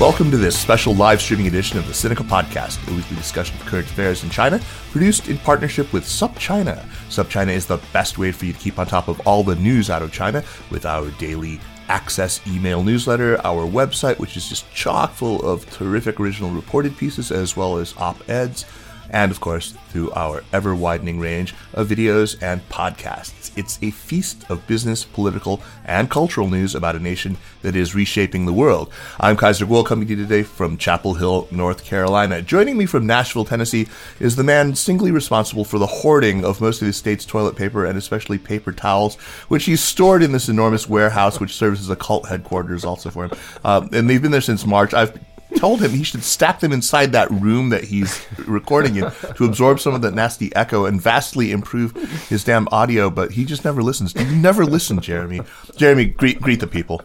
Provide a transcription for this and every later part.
Welcome to this special live streaming edition of the Sinica Podcast, a weekly discussion of current affairs in China, produced in partnership with SupChina. SupChina is the best way for you to keep on top of all the news out of China with our daily access email newsletter, our website, which is just chock full of terrific original reported pieces as well as op eds and of course through our ever widening range of videos and podcasts. It's a feast of business, political, and cultural news about a nation that is reshaping the world. I'm Kaiser Kuo coming to you today from Chapel Hill, North Carolina. Joining me from Nashville, Tennessee is the man singly responsible for the hoarding of most of the state's toilet paper and especially paper towels, which he's stored in this enormous warehouse, which serves as a cult headquarters also for him. Um, and they've been there since March. I've told him he should stack them inside that room that he's recording in to absorb some of the nasty echo and vastly improve his damn audio. But he just never listens. You never listen, Jeremy. Jeremy, greet greet the people.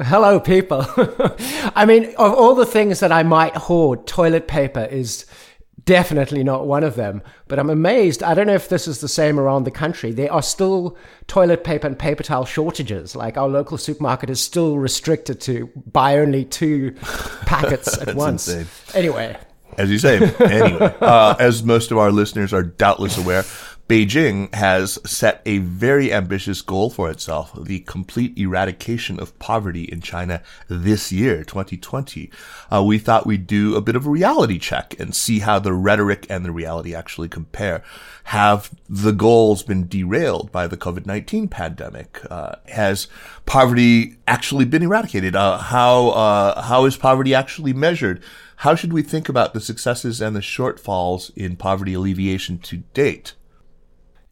Hello, people. I mean, of all the things that I might hoard, toilet paper is definitely not one of them. But I'm amazed. I don't know if this is the same around the country. There are still toilet paper and paper towel shortages. Like our local supermarket is still restricted to buy only two packets at once. insane. Anyway. As you say, anyway, uh, as most of our listeners are doubtless aware, Beijing has set a very ambitious goal for itself, the complete eradication of poverty in China this year, 2020. Uh, we thought we'd do a bit of a reality check and see how the rhetoric and the reality actually compare. Have the goals been derailed by the COVID-19 pandemic? Uh, has poverty actually been eradicated? Uh, how, uh, how is poverty actually measured? How should we think about the successes and the shortfalls in poverty alleviation to date?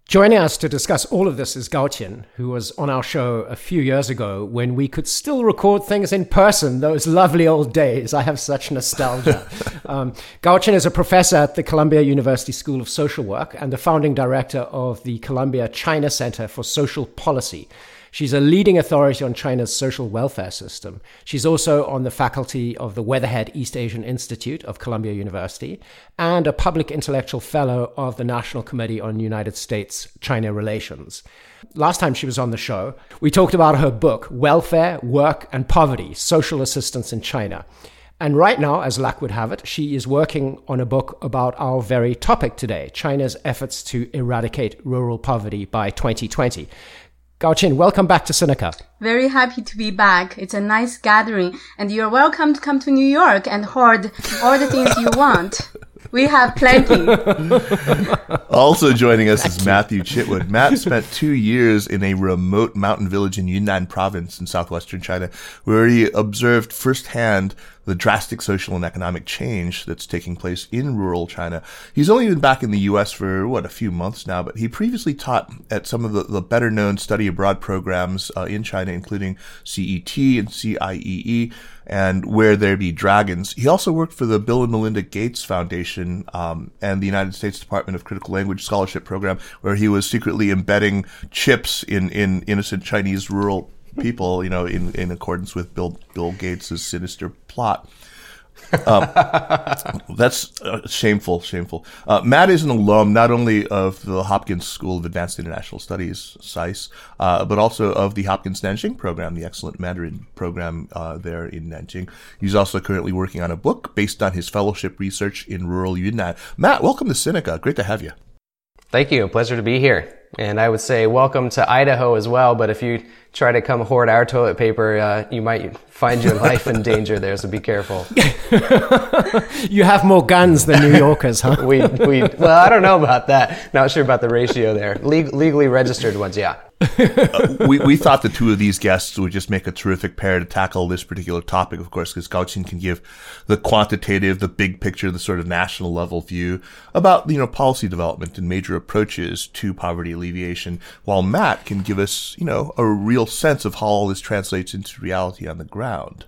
Joining us to discuss all of this is Gao who was on our show a few years ago when we could still record things in person, those lovely old days. I have such nostalgia. um, is a professor at the Columbia University School of Social Work and the founding director of the Columbia China Center for Social Policy. She's a leading authority on China's social welfare system. She's also on the faculty of the Weatherhead East Asian Institute of Columbia University and a public intellectual fellow of the National Committee on United States China Relations. Last time she was on the show, we talked about her book, Welfare, Work, and Poverty Social Assistance in China. And right now, as luck would have it, she is working on a book about our very topic today China's efforts to eradicate rural poverty by 2020. Gao Qin, welcome back to Sinica. Very happy to be back. It's a nice gathering, and you're welcome to come to New York and hoard all the things you want. We have plenty. Also joining us is Matthew Chitwood. Matt spent two years in a remote mountain village in Yunnan province in southwestern China, where he observed firsthand the drastic social and economic change that's taking place in rural China. He's only been back in the U.S. for, what, a few months now, but he previously taught at some of the, the better known study abroad programs uh, in China, including CET and CIEE and Where There Be Dragons. He also worked for the Bill and Melinda Gates Foundation um, and the United States Department of Critical Language Scholarship Program, where he was secretly embedding chips in, in innocent Chinese rural people, you know, in, in accordance with Bill Bill Gates' sinister plot. Um, that's uh, shameful, shameful. Uh, Matt is an alum not only of the Hopkins School of Advanced International Studies, SAIS, uh, but also of the Hopkins Nanjing program, the excellent Mandarin program uh, there in Nanjing. He's also currently working on a book based on his fellowship research in rural Yunnan. Matt, welcome to Sinica. Great to have you. Thank you. Pleasure to be here. And I would say welcome to Idaho as well. But if you try to come hoard our toilet paper, uh, you might find your life in danger there. So be careful. you have more guns than New Yorkers, huh? we, we, well, I don't know about that. Not sure about the ratio there. Le- legally registered ones, yeah. uh, we, we thought the two of these guests would just make a terrific pair to tackle this particular topic, of course, because Gaoqin can give the quantitative, the big picture, the sort of national level view about, you know, policy development and major approaches to poverty alleviation, while Matt can give us, you know, a real sense of how all this translates into reality on the ground.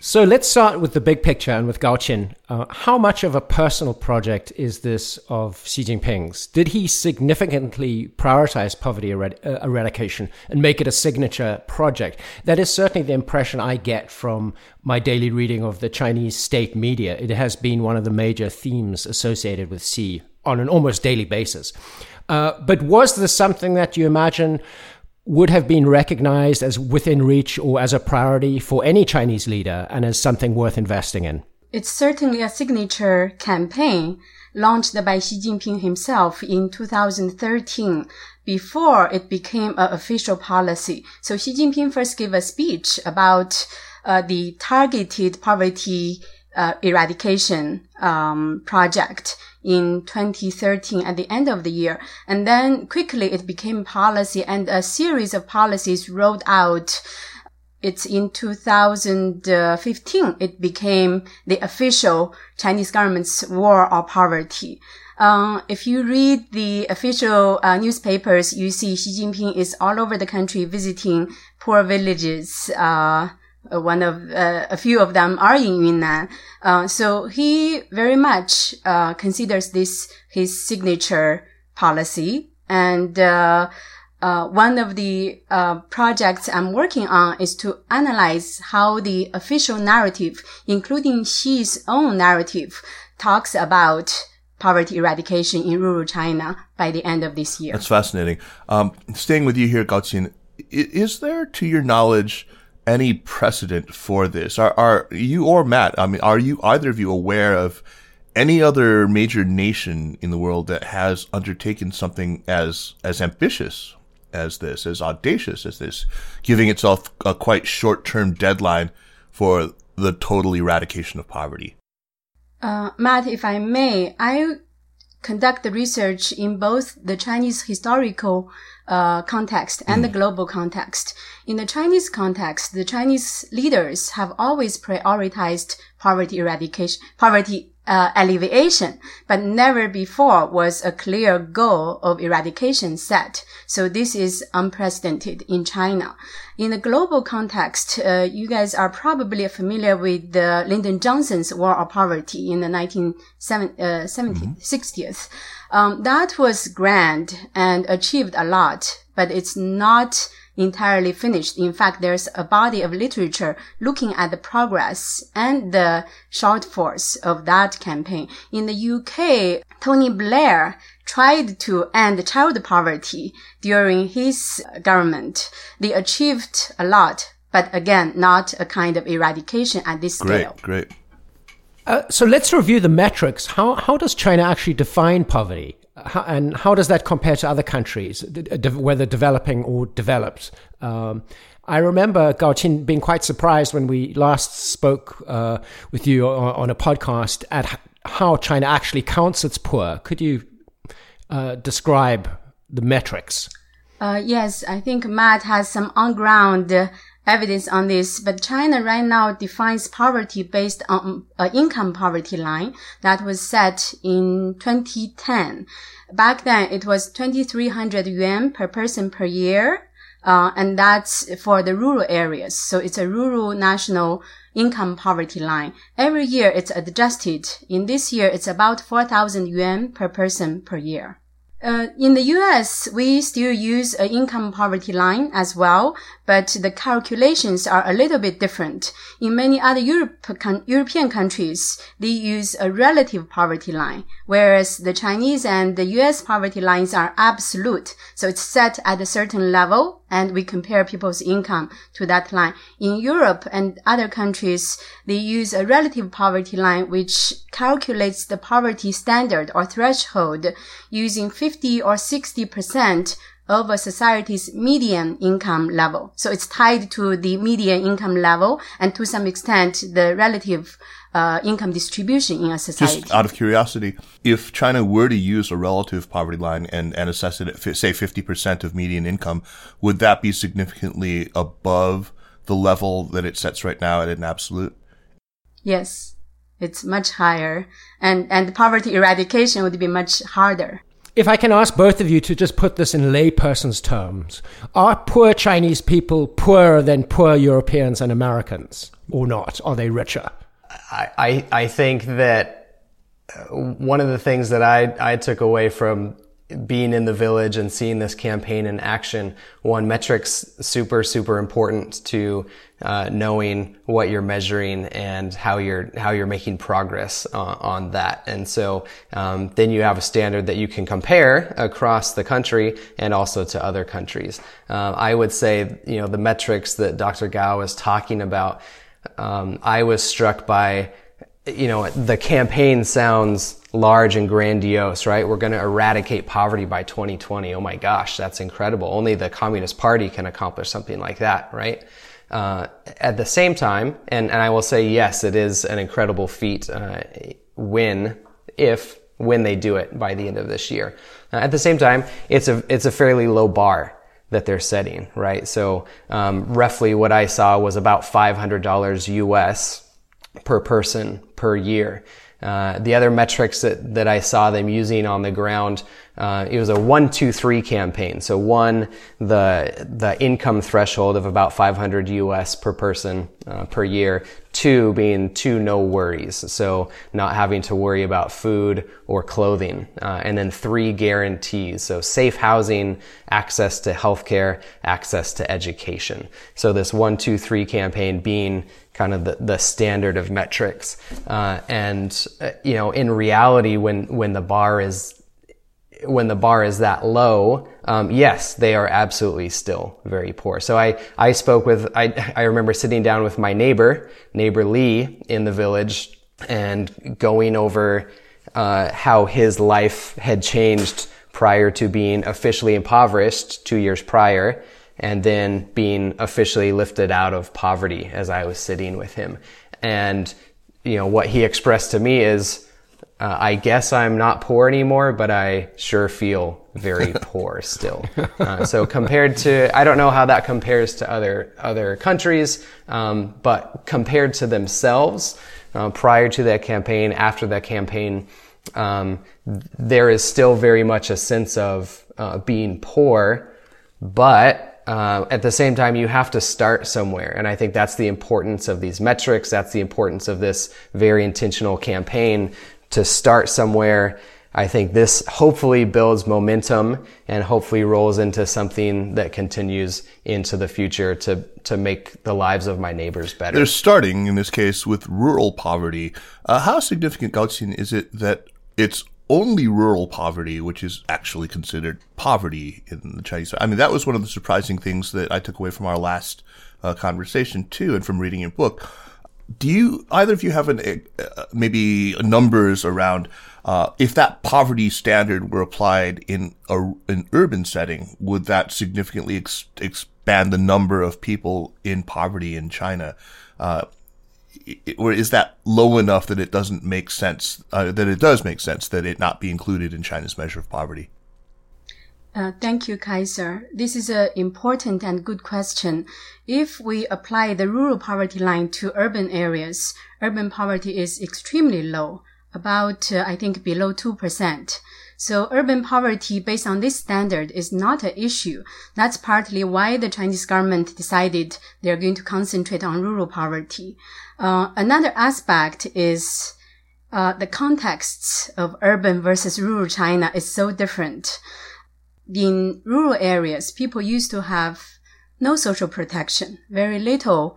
So let's start with the big picture and with Gaoqin. Uh, how much of a personal project is this of Xi Jinping's? Did he significantly prioritize poverty erad- uh, eradication and make it a signature project? That is certainly the impression I get from my daily reading of the Chinese state media. It has been one of the major themes associated with Xi on an almost daily basis. Uh, but was this something that you imagine would have been recognized as within reach or as a priority for any Chinese leader and as something worth investing in? It's certainly a signature campaign launched by Xi Jinping himself in 2013 before it became an official policy. So Xi Jinping first gave a speech about uh, the targeted poverty uh, eradication um, project in 2013 at the end of the year. And then quickly it became policy and a series of policies rolled out. It's in 2015 it became the official Chinese government's war on poverty. Um, if you read the official uh, newspapers, you see Xi Jinping is all over the country visiting poor villages, uh, uh, one of uh, a few of them are in Yunnan. Uh, so he very much uh, considers this his signature policy. And uh, uh, one of the projects I'm working on is to analyze how the official narrative, including Xi's own narrative, talks about poverty eradication in rural China by the end of this year. That's fascinating. Um, staying with you here, Gaoqin, is there, to your knowledge, any precedent for this? Are, are you or Matt? I mean, are you either of you aware of any other major nation in the world that has undertaken something as as ambitious as this, as audacious as this, giving itself a quite short term deadline for the total eradication of poverty? Uh, Matt, if I may, I conduct the research in both the Chinese historical uh, context and mm. the global context. In the Chinese context, the Chinese leaders have always prioritized poverty eradication, poverty uh, alleviation, but never before was a clear goal of eradication set. So this is unprecedented in China. In the global context, uh, you guys are probably familiar with the Lyndon Johnson's War on Poverty in the 1970s, uh, mm-hmm. 60s. Um, that was grand and achieved a lot, but it's not entirely finished. In fact, there's a body of literature looking at the progress and the shortfalls of that campaign. In the UK, Tony Blair tried to end child poverty during his government. They achieved a lot, but again, not a kind of eradication at this great, scale. Great, great. Uh, so let's review the metrics. How, how does China actually define poverty? how, and how does that compare to other countries, whether developing or developed? Um, I remember Gaoqin being quite surprised when we last spoke uh, with you on, on, a podcast at how China actually counts its poor. Could you uh, describe the metrics? Uh, yes, I think Matt has some on ground evidence on this, but China right now defines poverty based on an income poverty line that was set in 2010. Back then, it was 2,300 yuan per person per year. Uh, and that's for the rural areas. So it's a rural national income poverty line. Every year it's adjusted. In this year, it's about 4,000 yuan per person per year. Uh, in the US, we still use an income poverty line as well, but the calculations are a little bit different. In many other Europe, con- European countries, they use a relative poverty line, whereas the Chinese and the US poverty lines are absolute. So it's set at a certain level and we compare people's income to that line. In Europe and other countries, they use a relative poverty line, which calculates the poverty standard or threshold using 50 or 60% of a society's median income level. So it's tied to the median income level and to some extent the relative uh, income distribution in a society. Just out of curiosity, if China were to use a relative poverty line and, and assess it at, say, 50% of median income, would that be significantly above the level that it sets right now at an absolute? Yes, it's much higher. And, and poverty eradication would be much harder. If I can ask both of you to just put this in layperson's terms, are poor Chinese people poorer than poor Europeans and Americans or not? Are they richer? I, I, think that one of the things that I, I took away from being in the village and seeing this campaign in action, one metrics super super important to uh, knowing what you're measuring and how you're how you're making progress uh, on that. And so um, then you have a standard that you can compare across the country and also to other countries. Uh, I would say you know the metrics that Dr. Gao is talking about. Um, I was struck by you know the campaign sounds large and grandiose, right? We're going to eradicate poverty by 2020. Oh my gosh, that's incredible. Only the Communist Party can accomplish something like that, right? Uh, at the same time, and, and I will say, yes, it is an incredible feat uh, when, if, when they do it by the end of this year. Uh, at the same time, it's a, it's a fairly low bar that they're setting, right? So, um, roughly what I saw was about $500 US per person per year. Uh, the other metrics that, that I saw them using on the ground, uh, it was a one, two, three campaign. So one, the the income threshold of about 500 US per person uh, per year. Two being two no worries, so not having to worry about food or clothing. Uh, and then three guarantees, so safe housing, access to healthcare, access to education. So this one, two, three campaign being kind of the, the standard of metrics. Uh, and, uh, you know, in reality, when, when the bar is, when the bar is that low, um, yes, they are absolutely still very poor. So I, I spoke with, I, I remember sitting down with my neighbor, neighbor Lee in the village and going over, uh, how his life had changed prior to being officially impoverished two years prior and then being officially lifted out of poverty as I was sitting with him. And, you know, what he expressed to me is, uh, I guess I'm not poor anymore, but I sure feel very poor still. Uh, so compared to, I don't know how that compares to other other countries, um, but compared to themselves, uh, prior to that campaign, after that campaign, um, there is still very much a sense of uh, being poor, but uh, at the same time, you have to start somewhere. And I think that's the importance of these metrics. That's the importance of this very intentional campaign to start somewhere. I think this hopefully builds momentum and hopefully rolls into something that continues into the future to, to make the lives of my neighbors better. They're starting, in this case, with rural poverty. Uh, how significant, Gaoqin, is it that it's only rural poverty, which is actually considered poverty in the Chinese. I mean, that was one of the surprising things that I took away from our last uh, conversation too, and from reading your book. Do you either of you have an uh, maybe numbers around uh, if that poverty standard were applied in a, an urban setting, would that significantly ex- expand the number of people in poverty in China? Uh, or is that low enough that it doesn't make sense, uh, that it does make sense that it not be included in China's measure of poverty? Uh, thank you, Kaiser. This is an important and good question. If we apply the rural poverty line to urban areas, urban poverty is extremely low, about, uh, I think, below 2%. So urban poverty based on this standard is not an issue. That's partly why the Chinese government decided they're going to concentrate on rural poverty. Uh, another aspect is uh, the contexts of urban versus rural China is so different. In rural areas, people used to have no social protection, very little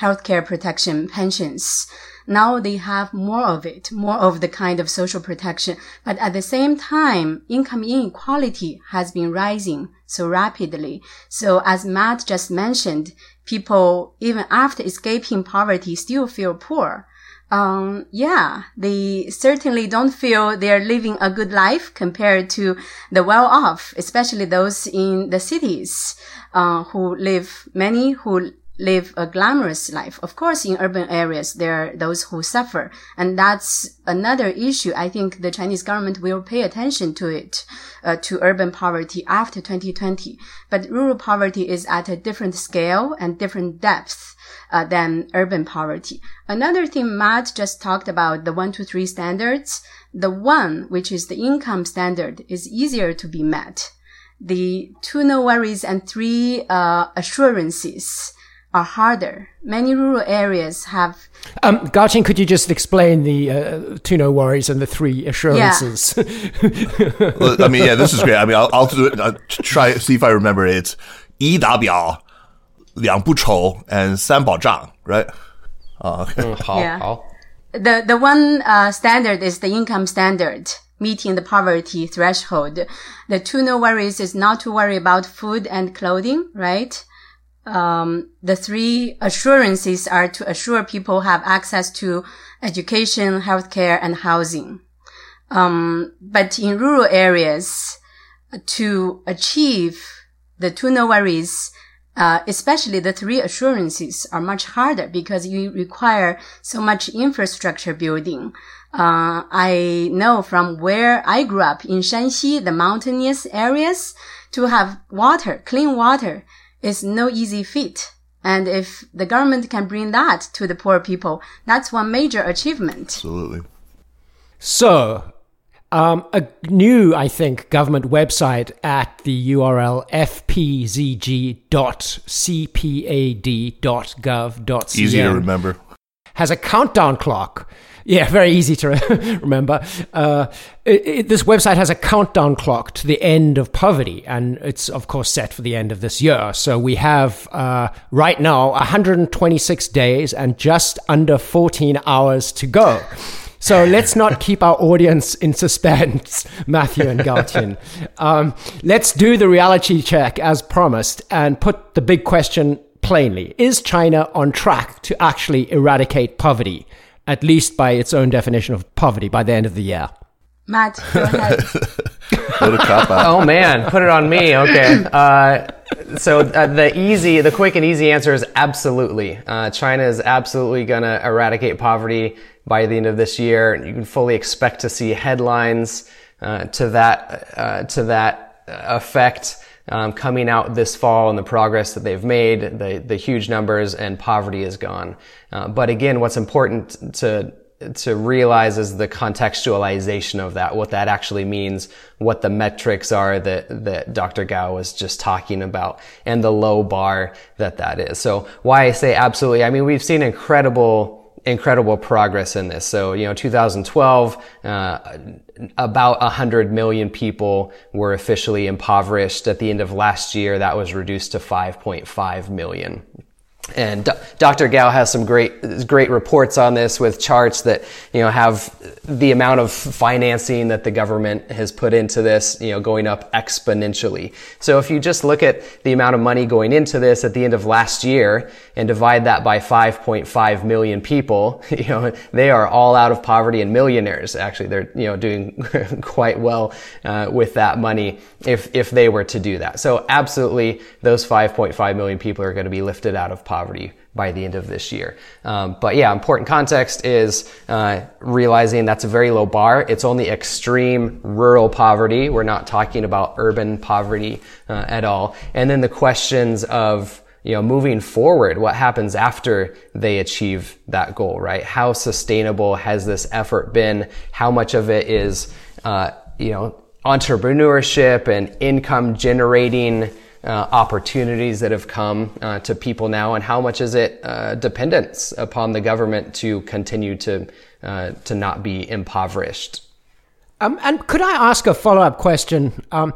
healthcare protection, pensions. Now they have more of it, more of the kind of social protection. But at the same time, income inequality has been rising so rapidly. So as Matt just mentioned, people, even after escaping poverty, still feel poor. Um, yeah, they certainly don't feel they're living a good life compared to the well off, especially those in the cities, uh, who live, many who live a glamorous life. Of course, in urban areas, there are those who suffer. And that's another issue. I think the Chinese government will pay attention to it, uh, to urban poverty after 2020. But rural poverty is at a different scale and different depth uh, than urban poverty. Another thing Matt just talked about, the one, two, three standards, the one, which is the income standard, is easier to be met. The two no worries and three uh, assurances are harder. Many rural areas have. Um, could you just explain the uh, two no worries and the three assurances? Yeah. well, I mean, yeah, this is great. I mean, I'll, I'll do it. I'll try see if I remember it. 一达标两不愁 and 三保障, right? Oh, okay. Mm, yeah. The the one uh, standard is the income standard meeting the poverty threshold. The two no worries is not to worry about food and clothing, right? um, the three assurances are to assure people have access to education, healthcare, and housing. Um, but in rural areas, to achieve the two no worries, uh, especially the three assurances are much harder because you require so much infrastructure building. Uh, I know from where I grew up in Shanxi, the mountainous areas, to have water, clean water is no easy feat. And if the government can bring that to the poor people, that's one major achievement. Absolutely. So, um, a new, I think, government website at the URL fpzg.cpad.gov.cn. Easy to remember. Has a countdown clock yeah, very easy to remember. Uh, it, it, this website has a countdown clock to the end of poverty, and it's of course set for the end of this year. So we have uh, right now 126 days and just under 14 hours to go. So let's not keep our audience in suspense, Matthew and Gaoqin. Um, let's do the reality check as promised and put the big question plainly. Is China on track to actually eradicate poverty? at least by its own definition of poverty, by the end of the year. Matt, go ahead. oh man, put it on me. Okay. Uh, so uh, the easy, the quick and easy answer is absolutely. Uh, China is absolutely going to eradicate poverty by the end of this year. You can fully expect to see headlines uh, to that uh, to that effect um, coming out this fall and the progress that they've made, the, the huge numbers and poverty is gone. Uh, but again, what's important to to realize is the contextualization of that, what that actually means, what the metrics are that, that Dr. Gao was just talking about, and the low bar that that is. So why I say absolutely, I mean, we've seen incredible incredible progress in this. So, you know, 2012, uh, about 100 million people were officially impoverished. At the end of last year, that was reduced to 5.5 million. And Dr. Gao has some great, great reports on this with charts that, you know, have the amount of financing that the government has put into this, you know, going up exponentially. So if you just look at the amount of money going into this at the end of last year and divide that by 5.5 million people, you know, they are all out of poverty and millionaires. Actually, they're, you know, doing quite well, uh, with that money if, if they were to do that. So absolutely, those 5.5 million people are going to be lifted out of poverty poverty by the end of this year. Um, but yeah, important context is uh, realizing that's a very low bar. It's only extreme rural poverty. We're not talking about urban poverty uh, at all. And then the questions of you know, moving forward, what happens after they achieve that goal, right? How sustainable has this effort been? How much of it is, uh, you know, entrepreneurship and income generating uh, opportunities that have come uh, to people now, and how much is it uh, dependence upon the government to continue to uh, to not be impoverished? Um, and could I ask a follow up question? Um,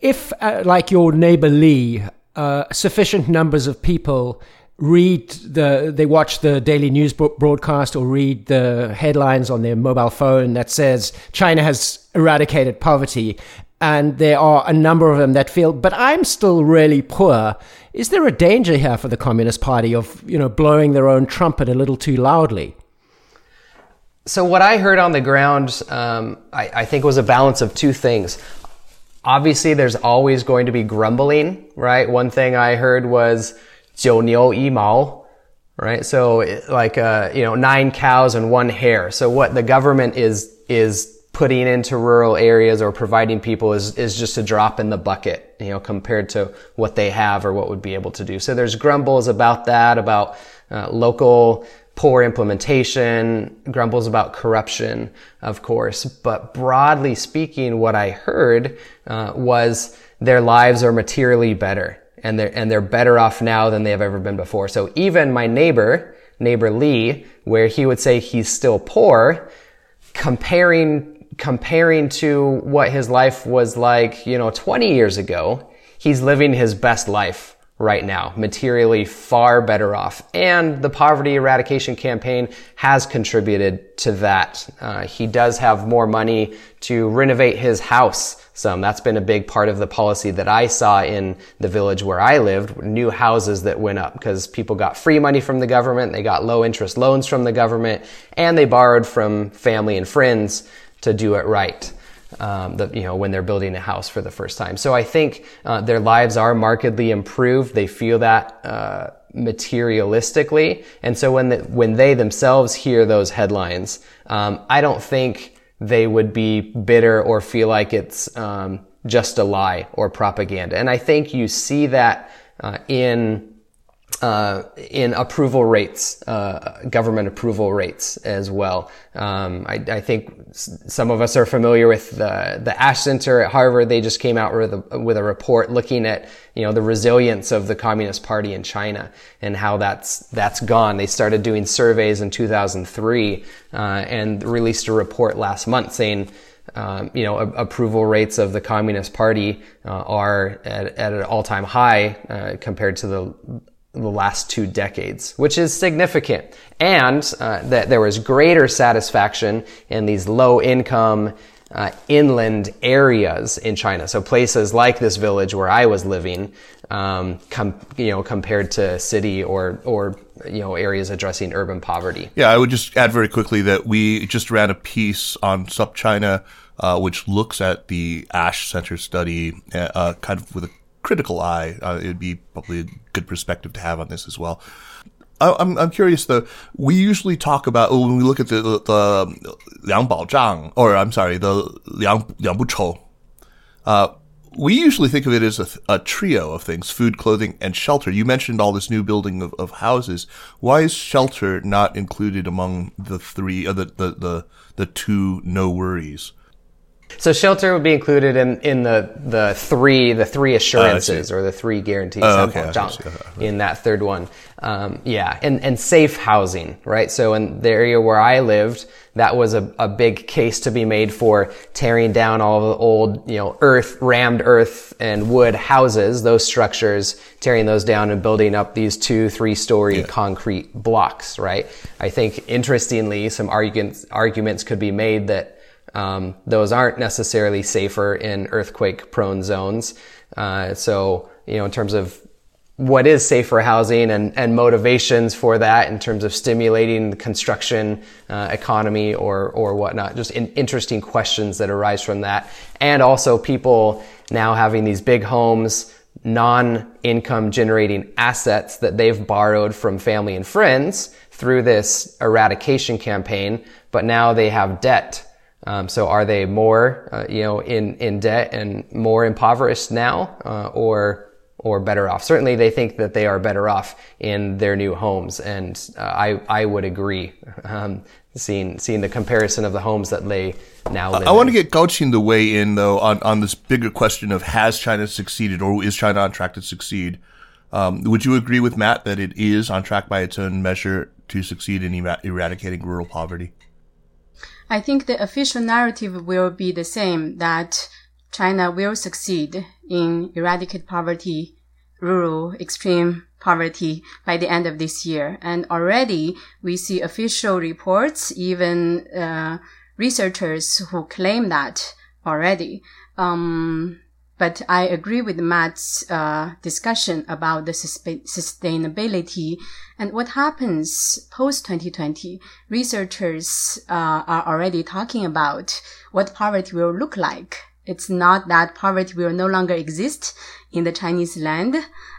if, uh, like your neighbor Lee, uh, sufficient numbers of people read the they watch the daily news broadcast or read the headlines on their mobile phone that says China has eradicated poverty and there are a number of them that feel, but I'm still really poor. Is there a danger here for the Communist Party of, you know, blowing their own trumpet a little too loudly? So what I heard on the ground, um, I, I think, was a balance of two things. Obviously, there's always going to be grumbling, right? One thing I heard was 九牛一毛, right? So like, uh, you know, nine cows and one hair. So what the government is, is putting into rural areas or providing people is, is just a drop in the bucket, you know, compared to what they have or what would be able to do. So there's grumbles about that, about uh, local poor implementation, grumbles about corruption, of course. But broadly speaking, what I heard uh, was their lives are materially better, and they're and they're better off now than they have ever been before. So even my neighbor, neighbor Lee, where he would say he's still poor, comparing comparing to what his life was like, you know, 20 years ago, he's living his best life right now, materially far better off. And the poverty eradication campaign has contributed to that. Uh, he does have more money to renovate his house some. That's been a big part of the policy that I saw in the village where I lived, new houses that went up because people got free money from the government, they got low interest loans from the government, and they borrowed from family and friends to do it right um, the, you know, when they're building a house for the first time. So I think uh, their lives are markedly improved. They feel that uh, materialistically, and so when the, when they themselves hear those headlines, um, I don't think they would be bitter or feel like it's um, just a lie or propaganda. And I think you see that uh, in uh, in approval rates, uh, government approval rates as well. Um, I, I, think some of us are familiar with the, the Ash Center at Harvard. They just came out with a, with a report looking at you know the resilience of the Communist Party in China and how that's that's gone. They started doing surveys in 2003 uh, and released a report last month saying. Um, you know, a- approval rates of the Communist Party uh, are at, at an all-time high uh, compared to the the last two decades, which is significant. And uh, that there was greater satisfaction in these low income uh, inland areas in China. So places like this village where I was living, um, com- you know, compared to city or or you know areas addressing urban poverty. Yeah, I would just add very quickly that we just ran a piece on SupChina, uh, which looks at the Ash Center study, uh, kind of with a critical eye. Uh, it'd be probably a good perspective to have on this as well. I, I'm I'm curious though. We usually talk about oh, when we look at the the, the Liang Bao Zhang, or I'm sorry, the Liang Liang Bu Chou. Uh, we usually think of it as a, a, trio of things: food, clothing, and shelter. You mentioned all this new building of, of houses. Why is shelter not included among the three, uh, the, the the the two no worries? So shelter would be included in, in the, the three the three assurances uh, or the three guarantees oh, okay, in that third one. Um, yeah, and and safe housing, right? So in the area where I lived, that was a, a big case to be made for tearing down all the old you know earth rammed earth and wood houses, those structures, tearing those down and building up these two three story yeah. concrete blocks, right? I think interestingly, some arguments arguments could be made that um, those aren't necessarily safer in earthquake prone zones. Uh, so, you know, in terms of what is safer housing and, and motivations for that in terms of stimulating the construction uh, economy or, or whatnot. Just in, interesting questions that arise from that. And also people now having these big homes, non-income generating assets that they've borrowed from family and friends through this eradication campaign, but now they have debt um, so are they more, uh, you know, in, in debt and more impoverished now, uh, or, or better off? Certainly they think that they are better off in their new homes. And, uh, I, I would agree, um, seeing, seeing the comparison of the homes that they now live I, I want to get Gaoqin to weigh in though on, on this bigger question of has China succeeded or is China on track to succeed? Um, would you agree with Matt that it is on track by its own measure to succeed in er- eradicating rural poverty? I think the official narrative will be the same that China will succeed in eradicate poverty, rural extreme poverty by the end of this year. And already we see official reports, even uh, researchers who claim that already. Um, but I agree with Matt's uh, discussion about the sustainability and what happens post 2020. Researchers uh, are already talking about what poverty will look like. It's not that poverty will no longer exist in the Chinese land.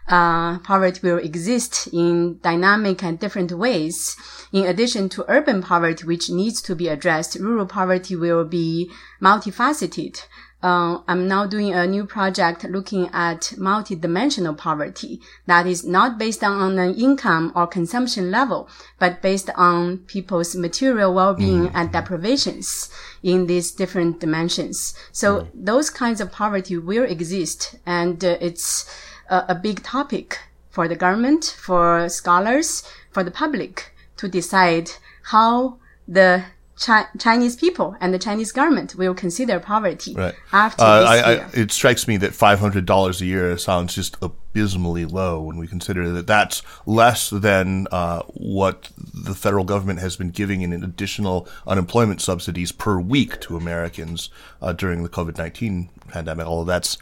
Uh, poverty will exist in dynamic and different ways. In addition to urban poverty, which needs to be addressed, rural poverty will be multifaceted. Uh, I'm now doing a new project looking at multidimensional poverty that is not based on an income or consumption level, but based on people's material well-being mm. and deprivations in these different dimensions. So mm. those kinds of poverty will exist and uh, it's a, a big topic for the government, for scholars, for the public to decide how the Chi- Chinese people and the Chinese government will consider poverty right. after uh, this I, year. I, it strikes me that five hundred dollars a year sounds just abysmally low when we consider that that's less than uh, what the federal government has been giving in additional unemployment subsidies per week to Americans uh, during the COVID nineteen pandemic. Although that's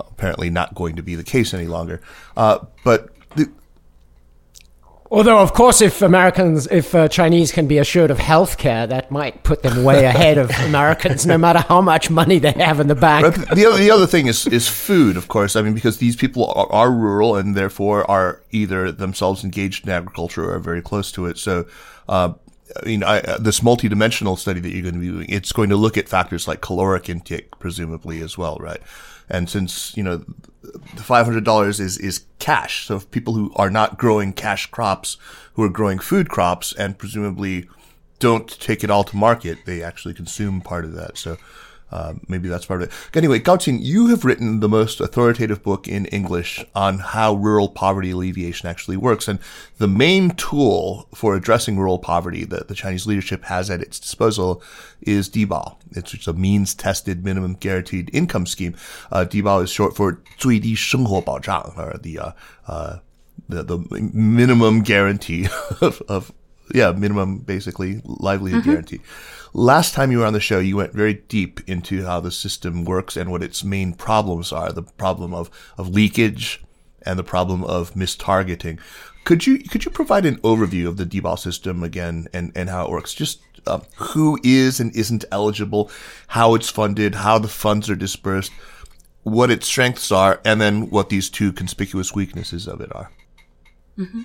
apparently not going to be the case any longer. Uh, but the, Although, of course, if Americans, if uh, Chinese can be assured of health care, that might put them way ahead of Americans, no matter how much money they have in the bank. But the other, the other thing is, is food, of course. I mean, because these people are, are rural and therefore are either themselves engaged in agriculture or are very close to it. So, uh, I mean, I, uh, this multidimensional study that you're going to be doing, it's going to look at factors like caloric intake, presumably as well, right? And since, you know, the $500 is, is cash. So if people who are not growing cash crops, who are growing food crops and presumably don't take it all to market, they actually consume part of that. So uh, maybe that's part of it. Anyway, Gaoqin, you have written the most authoritative book in English on how rural poverty alleviation actually works. And the main tool for addressing rural poverty that the Chinese leadership has at its disposal is Dibao. It's, a means tested minimum guaranteed income scheme. Uh, Dibao is short for 最低生活保障, or the, uh, uh, the, the minimum guarantee of, of yeah, minimum basically livelihood mm-hmm. guarantee. Last time you were on the show, you went very deep into how the system works and what its main problems are. The problem of, of leakage and the problem of mistargeting. Could you, could you provide an overview of the Dibao system again and, and how it works? Just uh, who is and isn't eligible, how it's funded, how the funds are dispersed, what its strengths are, and then what these two conspicuous weaknesses of it are. Mm-hmm.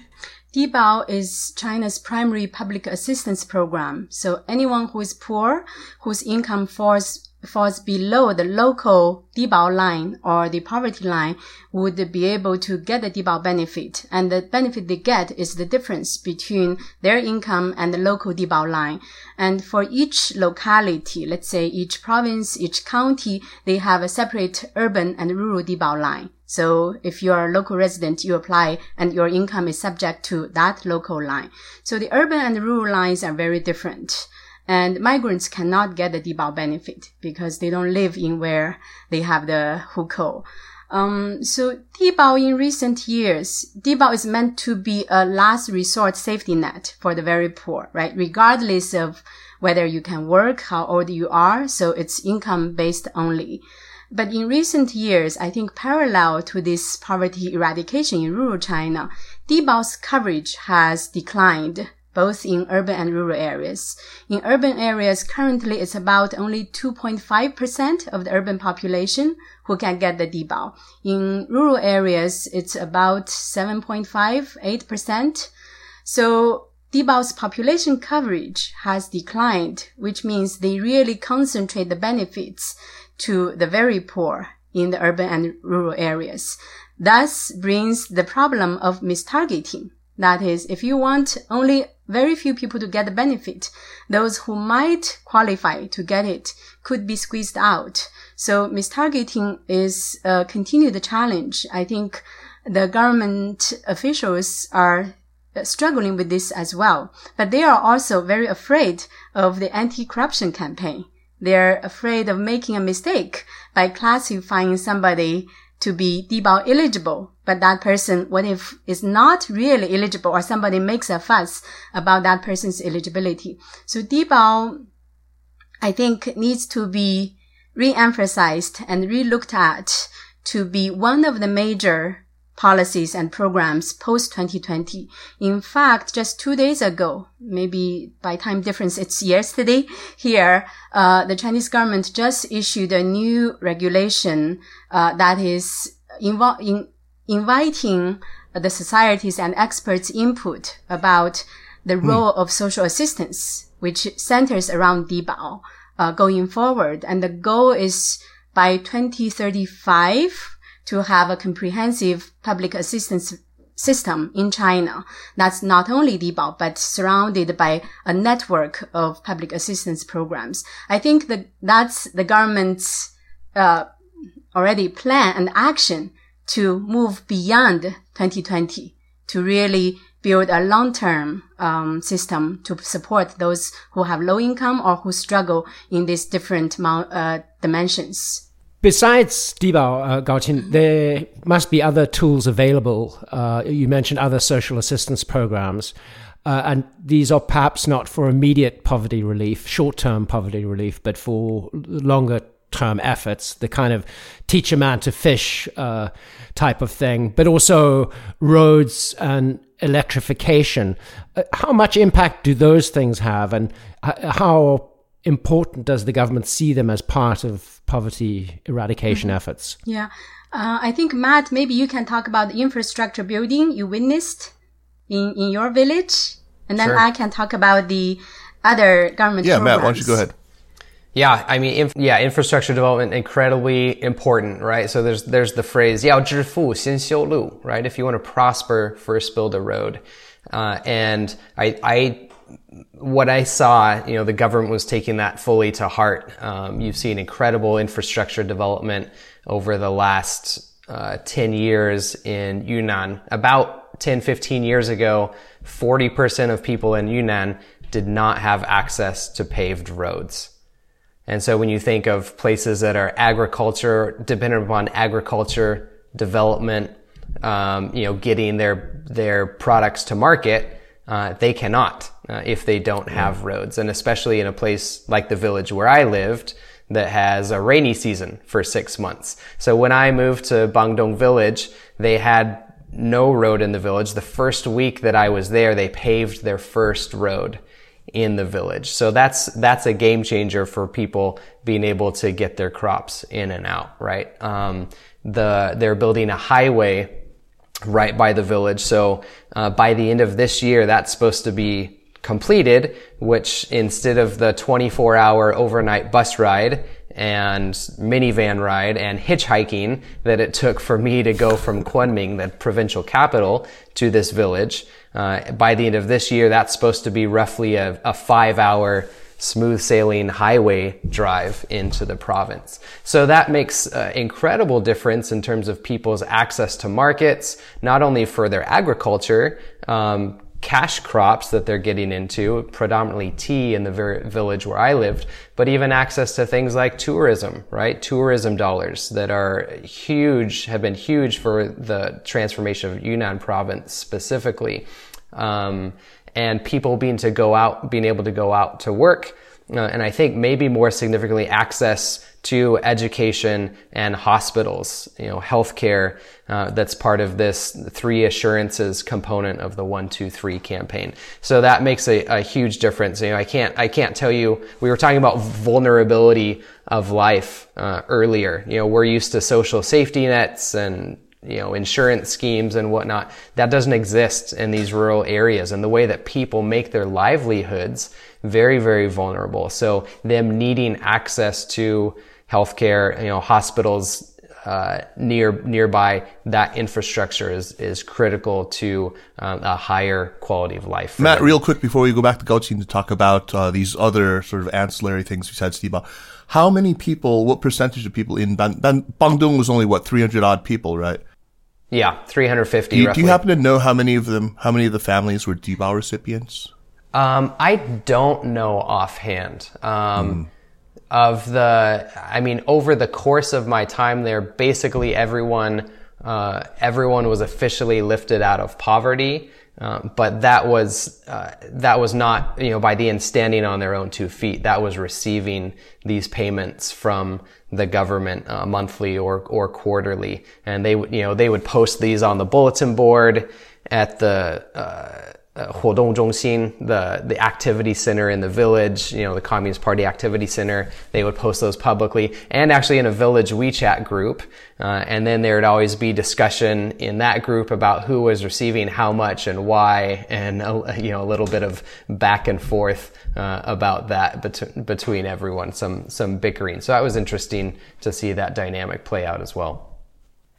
Dibao is China's primary public assistance program. So anyone who is poor, whose income falls falls below the local Dibao line or the poverty line would be able to get the Dibao benefit. And the benefit they get is the difference between their income and the local Dibao line. And for each locality, let's say each province, each county, they have a separate urban and rural Dibao line. So if you're a local resident, you apply and your income is subject to that local line. So the urban and rural lines are very different. And migrants cannot get the Dibao benefit because they don't live in where they have the hukou. Um, so Dibao in recent years, Dibao is meant to be a last resort safety net for the very poor, right? Regardless of whether you can work, how old you are. So it's income based only. But in recent years, I think parallel to this poverty eradication in rural China, Dibao's coverage has declined both in urban and rural areas. In urban areas, currently it's about only 2.5% of the urban population who can get the Dibao. In rural areas, it's about 7.5, 8%. So Dibao's population coverage has declined, which means they really concentrate the benefits to the very poor in the urban and rural areas. Thus brings the problem of mistargeting. That is, if you want only very few people to get the benefit. Those who might qualify to get it could be squeezed out. So mistargeting is uh, a continued challenge. I think the government officials are uh, struggling with this as well. But they are also very afraid of the anti-corruption campaign. They're afraid of making a mistake by classifying somebody to be Dibao eligible, but that person, what if is not really eligible or somebody makes a fuss about that person's eligibility? So Dibao, I think needs to be re-emphasized and re-looked at to be one of the major policies and programs post 2020. In fact, just two days ago, maybe by time difference, it's yesterday here, uh, the Chinese government just issued a new regulation, uh, that is invo- in, inviting the societies and experts input about the hmm. role of social assistance, which centers around Dibao, uh, going forward. And the goal is by 2035, to have a comprehensive public assistance system in China that's not only Dibao, but surrounded by a network of public assistance programs. I think that that's the government's uh, already plan and action to move beyond 2020 to really build a long-term um, system to support those who have low income or who struggle in these different uh, dimensions. Besides Dibao, uh, there must be other tools available. Uh, you mentioned other social assistance programs, uh, and these are perhaps not for immediate poverty relief, short term poverty relief, but for longer term efforts, the kind of teach a man to fish uh, type of thing, but also roads and electrification. Uh, how much impact do those things have, and how important does the government see them as part of poverty eradication mm-hmm. efforts? Yeah. Uh, I think, Matt, maybe you can talk about the infrastructure building you witnessed in, in your village. And then sure. I can talk about the other government. Yeah, programs. Matt, why don't you go ahead? Yeah, I mean, inf- yeah, infrastructure development incredibly important, right? So there's there's the phrase "yao right? If you want to prosper, first build a road. Uh, and I, I what I saw, you know, the government was taking that fully to heart. Um, you've seen incredible infrastructure development over the last uh, 10 years in Yunnan. About 10, 15 years ago, 40% of people in Yunnan did not have access to paved roads. And so when you think of places that are agriculture, dependent upon agriculture development, um, you know, getting their, their products to market, uh, they cannot uh, if they don't have roads. And especially in a place like the village where I lived that has a rainy season for six months. So when I moved to Bangdong village, they had no road in the village. The first week that I was there, they paved their first road in the village. So that's, that's a game changer for people being able to get their crops in and out, right? Um, the, they're building a highway right by the village. So uh, by the end of this year, that's supposed to be completed, which instead of the 24 hour overnight bus ride and minivan ride and hitchhiking that it took for me to go from Kunming, the provincial capital, to this village, uh, by the end of this year, that's supposed to be roughly a, a five hour smooth sailing highway drive into the province. So that makes uh, incredible difference in terms of people's access to markets, not only for their agriculture, um, cash crops that they're getting into, predominantly tea in the village where I lived, but even access to things like tourism, right? Tourism dollars that are huge, have been huge for the transformation of Yunnan province specifically. Um, and people being to go out, being able to go out to work. Uh, and I think maybe more significantly access to education and hospitals, you know, healthcare, uh, that's part of this three assurances component of the one, two, three campaign. So that makes a, a huge difference. You know, I can't, I can't tell you, we were talking about vulnerability of life, uh, earlier. You know, we're used to social safety nets and you know, insurance schemes and whatnot. That doesn't exist in these rural areas. And the way that people make their livelihoods very, very vulnerable. So them needing access to healthcare, you know, hospitals, uh, near nearby, that infrastructure is is critical to um, a higher quality of life. Matt, them. real quick before we go back to Gaoqin to talk about uh, these other sort of ancillary things besides Dibao, how many people, what percentage of people in Ban- Ban- Bangdong was only what 300 odd people, right? Yeah, 350. Do you, do you, happen to know how many of them, how many of the families were Dibao recipients? Um, I don't know offhand. Um, mm. Of the, I mean, over the course of my time there, basically everyone, uh, everyone was officially lifted out of poverty. Um, but that was uh, that was not you know by the end standing on their own two feet. That was receiving these payments from the government uh, monthly or or quarterly, and they would you know they would post these on the bulletin board at the uh, uh, Huodong Zhongxin, the, the activity center in the village, you know, the Communist Party activity center, they would post those publicly and actually in a village WeChat group. Uh, and then there would always be discussion in that group about who was receiving how much and why and, a, you know, a little bit of back and forth uh, about that bet- between everyone, some, some bickering. So that was interesting to see that dynamic play out as well.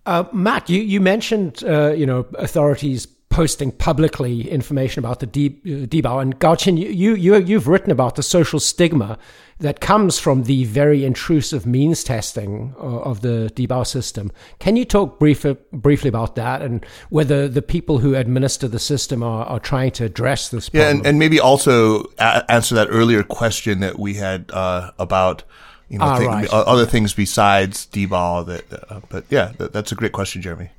Uh, Matt, you, you mentioned, uh, you know, authorities posting publicly information about the Dibao. And Gaoqin, you, you, you've written about the social stigma that comes from the very intrusive means testing of the Dibao system. Can you talk brief, briefly about that and whether the people who administer the system are, are trying to address this problem? Yeah, and, and maybe also a- answer that earlier question that we had uh, about you know, ah, th- right. other things besides Dibao. That, uh, but yeah, that, that's a great question, Jeremy.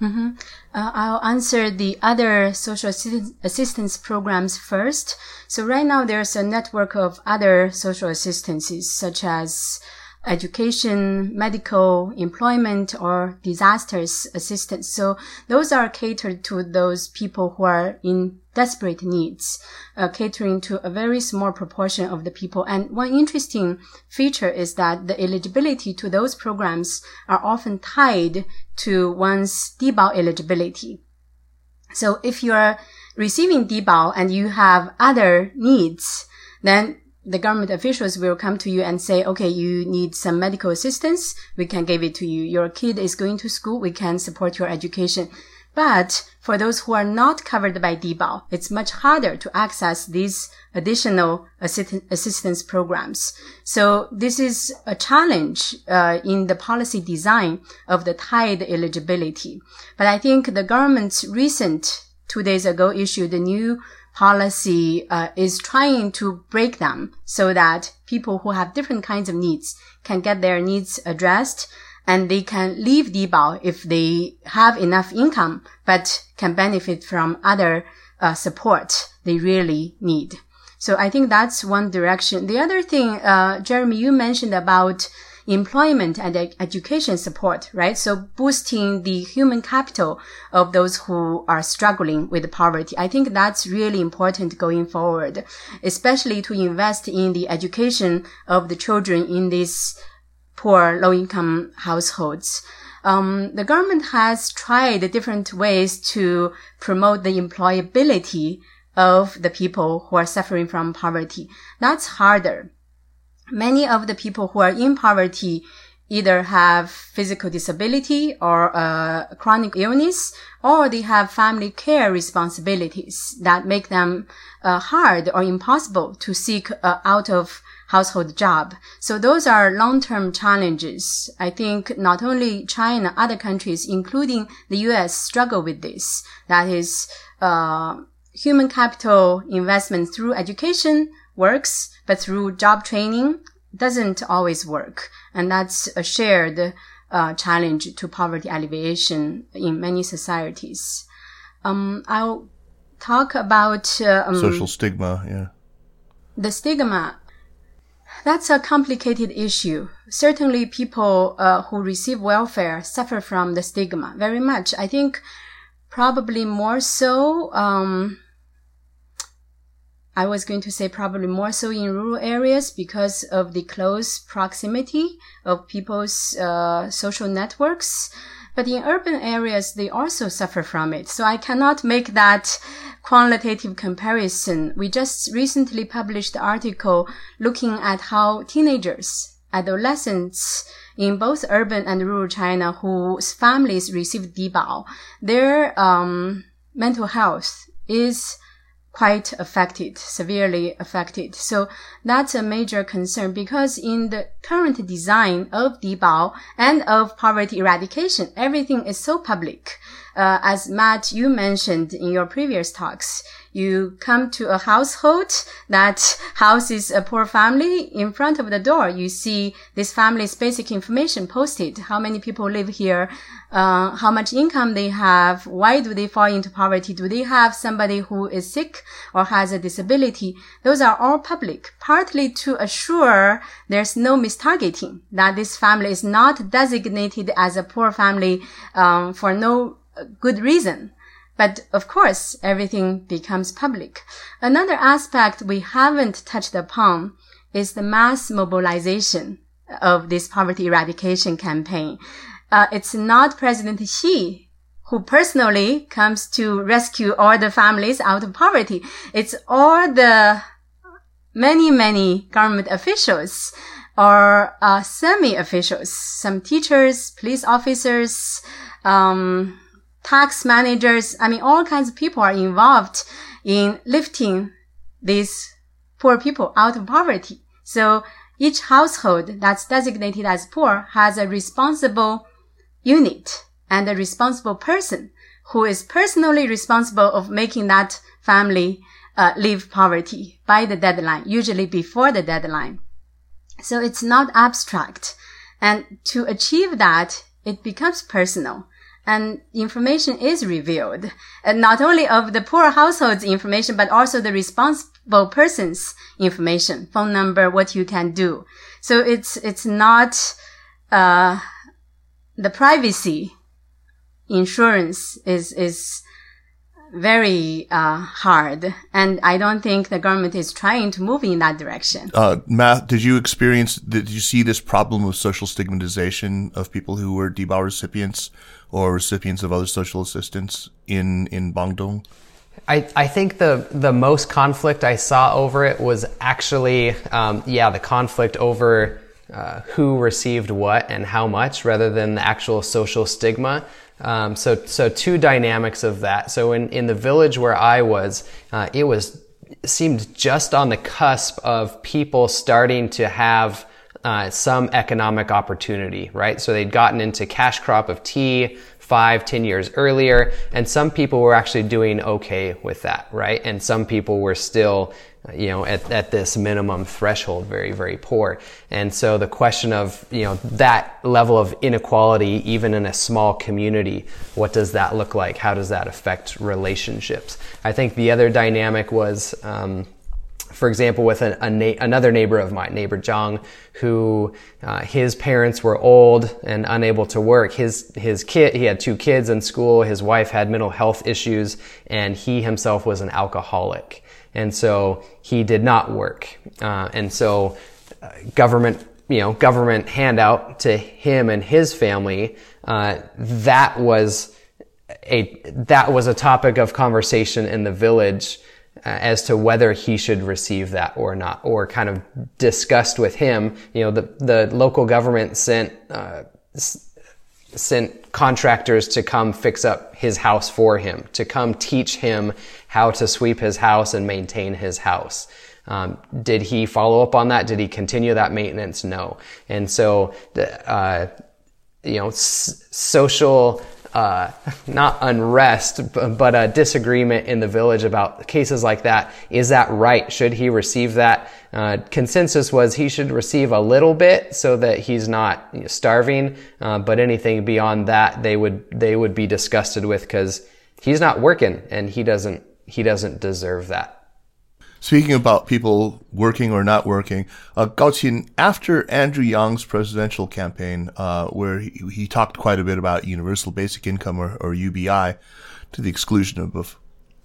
Mm-hmm. Uh, I'll answer the other social assistance programs first. So right now there's a network of other social assistances such as education, medical, employment, or disasters assistance. So those are catered to those people who are in desperate needs, uh, catering to a very small proportion of the people. And one interesting feature is that the eligibility to those programs are often tied to one's Dibao eligibility. So if you're receiving Dibao and you have other needs, then the government officials will come to you and say, okay, you need some medical assistance. We can give it to you. Your kid is going to school. We can support your education. But for those who are not covered by Dibao, it's much harder to access these additional assist- assistance programs. So this is a challenge uh, in the policy design of the tied eligibility. But I think the government's recent two days ago issued a new policy uh, is trying to break them so that people who have different kinds of needs can get their needs addressed and they can leave Dibao if they have enough income, but can benefit from other uh, support they really need. So I think that's one direction. The other thing, uh, Jeremy, you mentioned about employment and education support, right? So boosting the human capital of those who are struggling with poverty. I think that's really important going forward, especially to invest in the education of the children in these poor low income households. Um, the government has tried different ways to promote the employability of the people who are suffering from poverty. That's harder many of the people who are in poverty either have physical disability or a chronic illness, or they have family care responsibilities that make them uh, hard or impossible to seek uh, out of household job. So those are long-term challenges. I think not only China, other countries, including the U.S., struggle with this. That is, uh, human capital investment through education works, but through job training doesn't always work. And that's a shared uh, challenge to poverty alleviation in many societies. Um, I'll talk about uh, um, social stigma. Yeah, the stigma. That's a complicated issue. Certainly, people uh, who receive welfare suffer from the stigma very much. I think probably more so. Um, I was going to say probably more so in rural areas because of the close proximity of people's uh, social networks. But in urban areas, they also suffer from it. So I cannot make that qualitative comparison. We just recently published an article looking at how teenagers, adolescents in both urban and rural China whose families receive Dibao, their um, mental health is quite affected, severely affected. So that's a major concern because in the current design of Dibao and of poverty eradication, everything is so public. Uh, as Matt, you mentioned in your previous talks, you come to a household that houses a poor family. In front of the door, you see this family's basic information posted. How many people live here? Uh, how much income they have? Why do they fall into poverty? Do they have somebody who is sick or has a disability? Those are all public, partly to assure there's no mistargeting, that this family is not designated as a poor family um, for no good reason. But of course, everything becomes public. Another aspect we haven't touched upon is the mass mobilization of this poverty eradication campaign. Uh, it's not President Xi who personally comes to rescue all the families out of poverty. It's all the many, many government officials or uh, semi-officials, some teachers, police officers, um, tax managers, I mean, all kinds of people are involved in lifting these poor people out of poverty. So each household that's designated as poor has a responsible unit and a responsible person who is personally responsible of making that family uh, leave poverty by the deadline, usually before the deadline. So it's not abstract. And to achieve that, it becomes personal and information is revealed, and not only of the poor household's information, but also the responsible person's information, phone number, what you can do. So it's, it's not, uh, the privacy insurance is, is very, uh, hard. And I don't think the government is trying to move in that direction. Uh, Matt, did you experience, did you see this problem of social stigmatization of people who were Dibao recipients? or recipients of other social assistance in, in Bangdong? I, I think the, the most conflict I saw over it was actually, um, yeah, the conflict over uh, who received what and how much rather than the actual social stigma. Um, so, so two dynamics of that. So in, in the village where I was, uh, it was, seemed just on the cusp of people starting to have uh, some economic opportunity, right? So they'd gotten into cash crop of tea five, ten years earlier, and some people were actually doing okay with that, right? And some people were still, you know, at, at this minimum threshold, very, very poor. And so the question of, you know, that level of inequality, even in a small community, what does that look like? How does that affect relationships? I think the other dynamic was, um, for example, with a, na- another neighbor of mine, neighbor Zhang, who uh, his parents were old and unable to work. His his kid, he had two kids in school. His wife had mental health issues, and he himself was an alcoholic, and so he did not work. Uh, and so, uh, government, you know, government handout to him and his family. Uh, that was a that was a topic of conversation in the village uh, as to whether he should receive that or not, or kind of discussed with him. You know, the the local government sent uh, sent contractors to come fix up his house for him, to come teach him how to sweep his house and maintain his house. Um, did he follow up on that? Did he continue that maintenance? No. And so, uh, you know, s- social uh, not unrest, but a disagreement in the village about cases like that. Is that right? Should he receive that? Uh, consensus was he should receive a little bit so that he's not starving, uh, but anything beyond that, they would they would be disgusted with because he's not working and he doesn't he doesn't deserve that. Speaking about people working or not working, uh, Gao Qin, after Andrew Yang's presidential campaign, uh, where he, he, talked quite a bit about universal basic income or, or UBI, to the exclusion of, of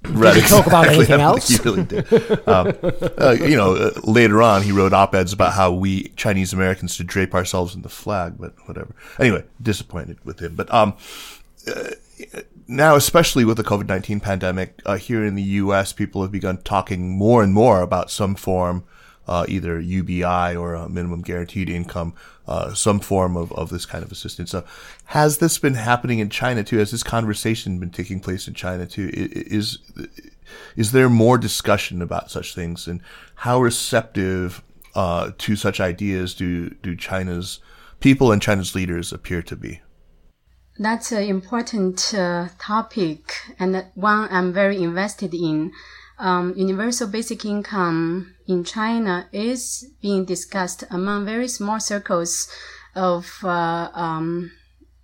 Did he talk about anything else? He really did. um, uh, you know, uh, later on, he wrote op-eds about how we Chinese Americans should drape ourselves in the flag, but whatever. Anyway, disappointed with him. But um, uh, now, especially with the COVID 19 pandemic, uh, here in the US, people have begun talking more and more about some form, uh, either UBI or a minimum guaranteed income, uh, some form of, of this kind of assistance. So, has this been happening in China too? Has this conversation been taking place in China too? Is, is there more discussion about such things? And how receptive uh, to such ideas do, do China's people and China's leaders appear to be? That's an important uh, topic and one I'm very invested in. Um, universal basic income in China is being discussed among very small circles of uh, um,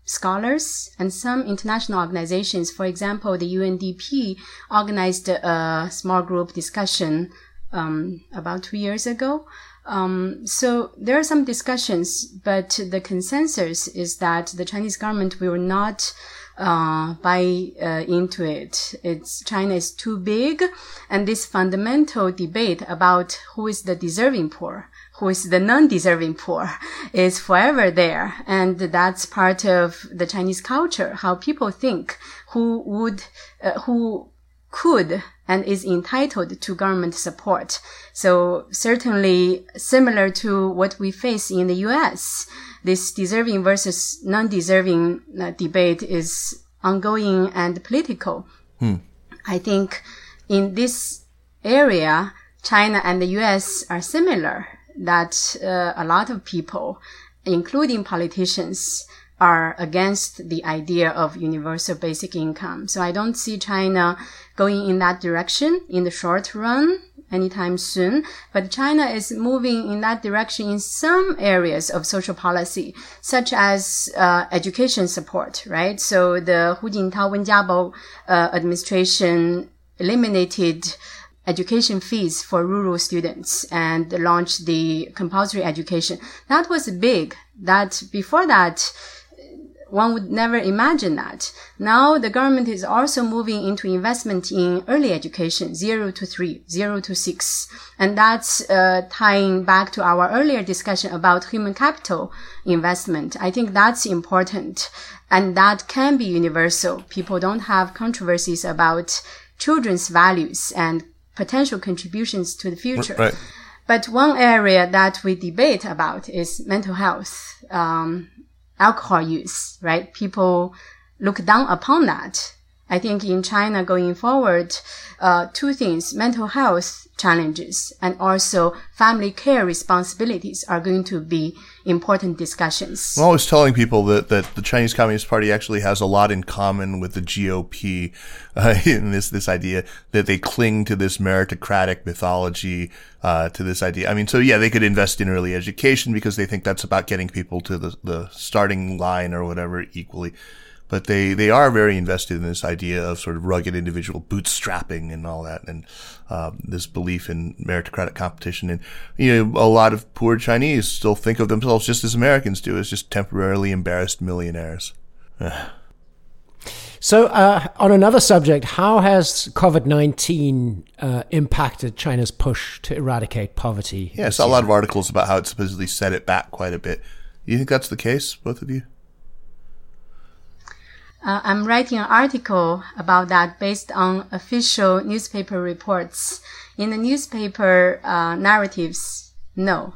scholars and some international organizations. For example, the UNDP organized a small group discussion um, about two years ago. Um, so there are some discussions, but the consensus is that the Chinese government will not uh, buy uh, into it. It's China is too big, and this fundamental debate about who is the deserving poor, who is the non-deserving poor, is forever there, and that's part of the Chinese culture. How people think, who would, uh, who could and is entitled to government support. So certainly similar to what we face in the US, this deserving versus non-deserving uh, debate is ongoing and political. Hmm. I think in this area, China and the US are similar that uh, a lot of people, including politicians, are against the idea of universal basic income. So I don't see China going in that direction in the short run anytime soon. But China is moving in that direction in some areas of social policy, such as uh, education support, right? So the Hu Jintao Wen Jiabao uh, administration eliminated education fees for rural students and launched the compulsory education. That was big. That before that, one would never imagine that. Now the government is also moving into investment in early education, zero to three, zero to six. And that's uh, tying back to our earlier discussion about human capital investment. I think that's important. And that can be universal. People don't have controversies about children's values and potential contributions to the future. Right. But one area that we debate about is mental health. Um, alcohol use, right? People look down upon that. I think in China going forward, uh, two things, mental health challenges and also family care responsibilities are going to be important discussions. I'm always telling people that, that the Chinese Communist Party actually has a lot in common with the GOP uh, in this, this idea that they cling to this meritocratic mythology, uh, to this idea. I mean, so yeah, they could invest in early education because they think that's about getting people to the, the starting line or whatever equally but they, they are very invested in this idea of sort of rugged individual bootstrapping and all that, and uh, this belief in meritocratic competition. And you know, a lot of poor Chinese still think of themselves just as Americans do, as just temporarily embarrassed millionaires. so, uh, on another subject, how has COVID nineteen uh, impacted China's push to eradicate poverty? Yeah, I saw a lot of articles about how it supposedly set it back quite a bit. Do you think that's the case, both of you? Uh, I'm writing an article about that based on official newspaper reports. In the newspaper uh, narratives, no.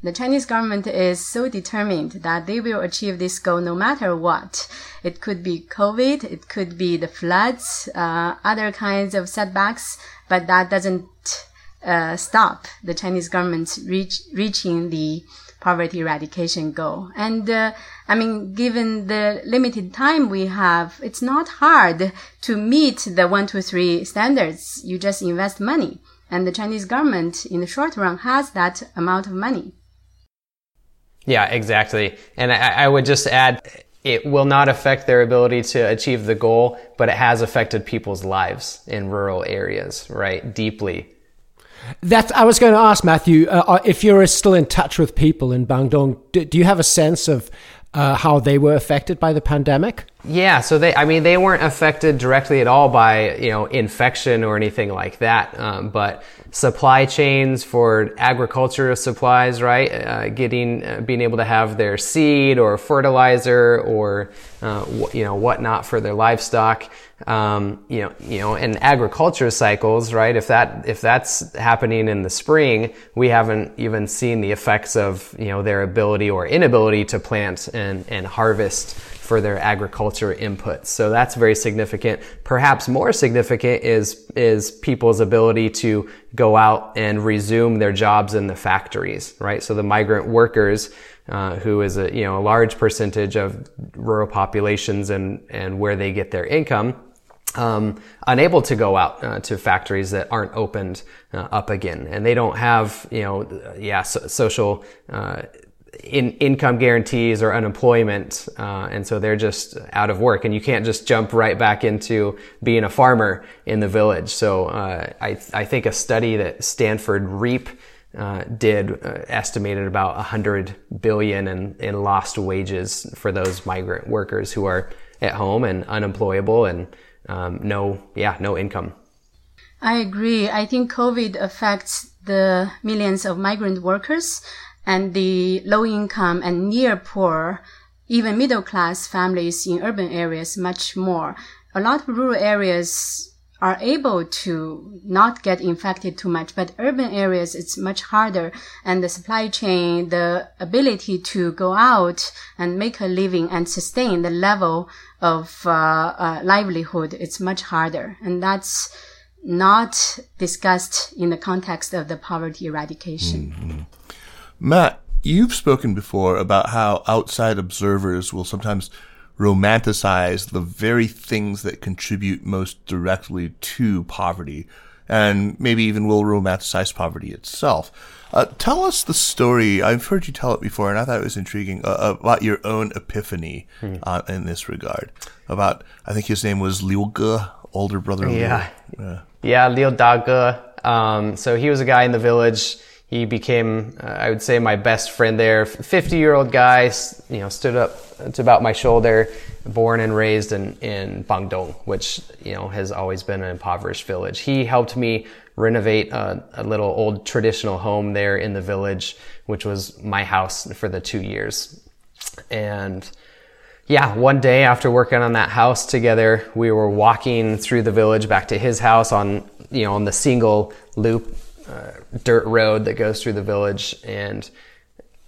The Chinese government is so determined that they will achieve this goal no matter what. It could be COVID, it could be the floods, uh, other kinds of setbacks, but that doesn't uh, stop the Chinese government reach, reaching the poverty eradication goal. And uh, I mean, given the limited time we have, it's not hard to meet the one, two, three standards. You just invest money. And the Chinese government in the short run has that amount of money. Yeah, exactly. And I, I would just add, it will not affect their ability to achieve the goal, but it has affected people's lives in rural areas, right? Deeply that I was going to ask Matthew uh, uh, if you're still in touch with people in Bangdong. Do, do you have a sense of uh, how they were affected by the pandemic? Yeah, so they, I mean, they weren't affected directly at all by, you know, infection or anything like that. Um, but supply chains for agricultural supplies, right? Uh, getting, uh, being able to have their seed or fertilizer or, uh, you know, whatnot for their livestock. Um, you know, you know, in agriculture cycles, right? If that, if that's happening in the spring, we haven't even seen the effects of, you know, their ability or inability to plant and, and harvest for their agriculture inputs. So that's very significant. Perhaps more significant is, is people's ability to go out and resume their jobs in the factories, right? So the migrant workers, uh, who is a, you know, a large percentage of rural populations and, and where they get their income, um, unable to go out uh, to factories that aren't opened uh, up again, and they don't have you know yeah so, social uh, in, income guarantees or unemployment, uh, and so they're just out of work. And you can't just jump right back into being a farmer in the village. So uh, I I think a study that Stanford REAP. Uh, did estimated about 100 billion in, in lost wages for those migrant workers who are at home and unemployable and um, no, yeah, no income. I agree. I think COVID affects the millions of migrant workers and the low income and near poor, even middle class families in urban areas much more. A lot of rural areas are able to not get infected too much, but urban areas, it's much harder. And the supply chain, the ability to go out and make a living and sustain the level of uh, uh, livelihood, it's much harder. And that's not discussed in the context of the poverty eradication. Mm-hmm. Matt, you've spoken before about how outside observers will sometimes romanticize the very things that contribute most directly to poverty, and maybe even will romanticize poverty itself. Uh, tell us the story. I've heard you tell it before, and I thought it was intriguing uh, about your own epiphany hmm. uh, in this regard. About, I think his name was Liu Ge, older brother. Yeah, Liu. yeah, yeah, Liu Da Ge. Um, so he was a guy in the village he became, uh, I would say, my best friend there. 50 year old guy, you know, stood up to about my shoulder, born and raised in, in Bangdong, which, you know, has always been an impoverished village. He helped me renovate a, a little old traditional home there in the village, which was my house for the two years. And, yeah, one day after working on that house together, we were walking through the village back to his house on, you know, on the single loop uh, dirt road that goes through the village. And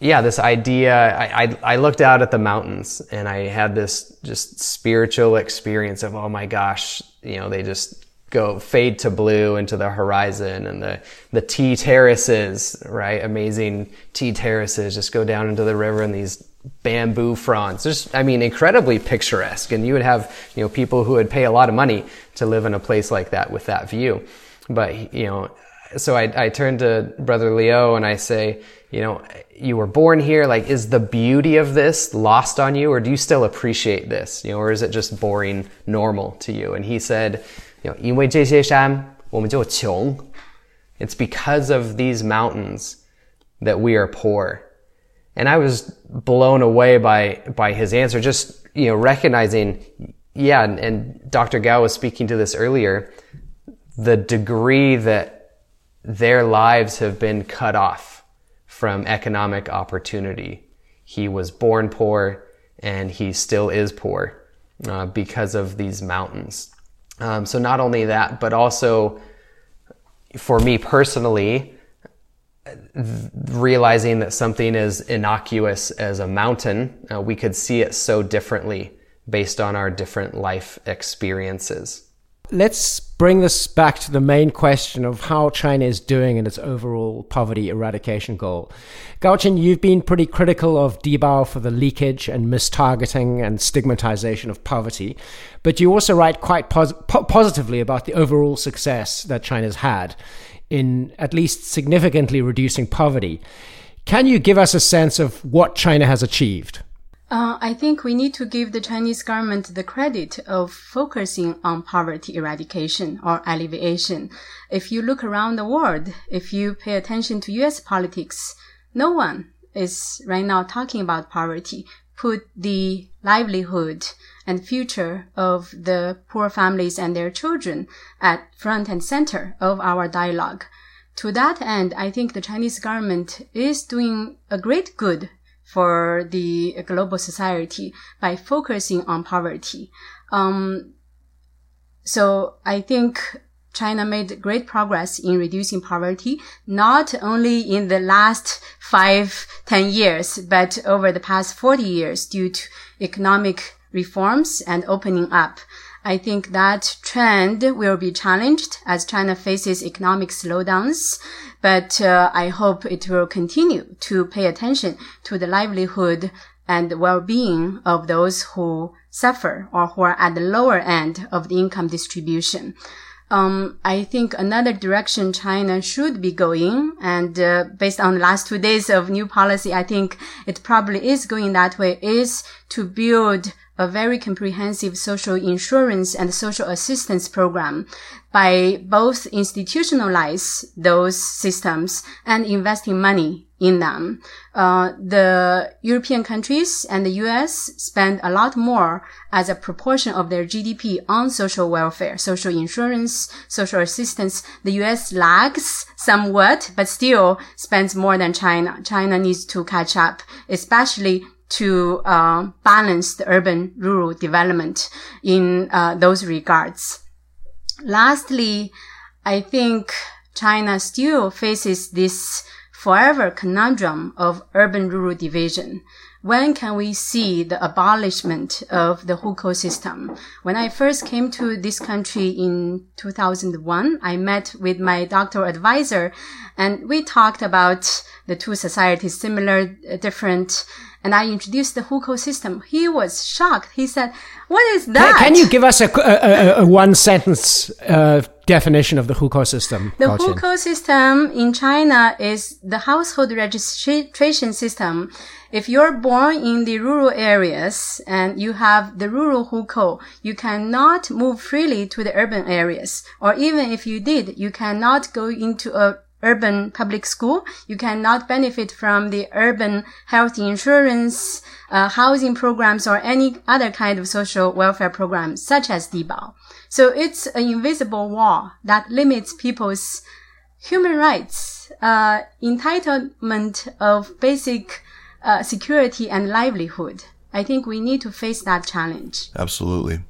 yeah, this idea, I, I, I, looked out at the mountains and I had this just spiritual experience of, oh my gosh, you know, they just go fade to blue into the horizon and the, the tea terraces, right? Amazing tea terraces just go down into the river and these bamboo fronds. Just, I mean, incredibly picturesque. And you would have, you know, people who would pay a lot of money to live in a place like that with that view. But, you know, so I, I turn to Brother Liu and I say, you know, you were born here. Like, is the beauty of this lost on you, or do you still appreciate this? You know, or is it just boring, normal to you? And he said, you know, 因为这些山，我们就穷。It's because of these mountains that we are poor. And I was blown away by by his answer. Just you know, recognizing, yeah, and, and Dr. Gao was speaking to this earlier, the degree that their lives have been cut off from economic opportunity. He was born poor and he still is poor uh, because of these mountains. Um, so, not only that, but also for me personally, realizing that something as innocuous as a mountain, uh, we could see it so differently based on our different life experiences let's bring this back to the main question of how China is doing in its overall poverty eradication goal. Gaoqin, you've been pretty critical of Dibao for the leakage and mistargeting and stigmatization of poverty, but you also write quite pos- po- positively about the overall success that China's had in at least significantly reducing poverty. Can you give us a sense of what China has achieved? Uh, I think we need to give the Chinese government the credit of focusing on poverty eradication or alleviation. If you look around the world, if you pay attention to US politics, no one is right now talking about poverty. Put the livelihood and future of the poor families and their children at front and center of our dialogue. To that end, I think the Chinese government is doing a great good for the global society by focusing on poverty. Um, so I think China made great progress in reducing poverty, not only in the last five, ten years, but over the past 40 years due to economic reforms and opening up. I think that trend will be challenged as China faces economic slowdowns, but uh, I hope it will continue to pay attention to the livelihood and well-being of those who suffer or who are at the lower end of the income distribution. Um, I think another direction China should be going, and uh, based on the last two days of new policy, I think it probably is going that way, is to build a very comprehensive social insurance and social assistance program by both institutionalize those systems and investing money in them. Uh, the European countries and the US spend a lot more as a proportion of their GDP on social welfare, social insurance, social assistance. The US lags somewhat, but still spends more than China. China needs to catch up, especially to uh, balance the urban rural development in uh, those regards. Lastly, I think China still faces this forever conundrum of urban rural division. When can we see the abolishment of the hukou system? When I first came to this country in 2001, I met with my doctoral advisor and we talked about the two societies, similar, different, and I introduced the hukou system. He was shocked. He said, "What is that?" Can, can you give us a, a, a one sentence uh, definition of the hukou system? The hukou system in China is the household registration system. If you're born in the rural areas and you have the rural hukou, you cannot move freely to the urban areas. Or even if you did, you cannot go into a urban public school. You cannot benefit from the urban health insurance, uh, housing programs, or any other kind of social welfare programs, such as Dibao. So it's an invisible wall that limits people's human rights, uh, entitlement of basic uh, security and livelihood. I think we need to face that challenge. Absolutely.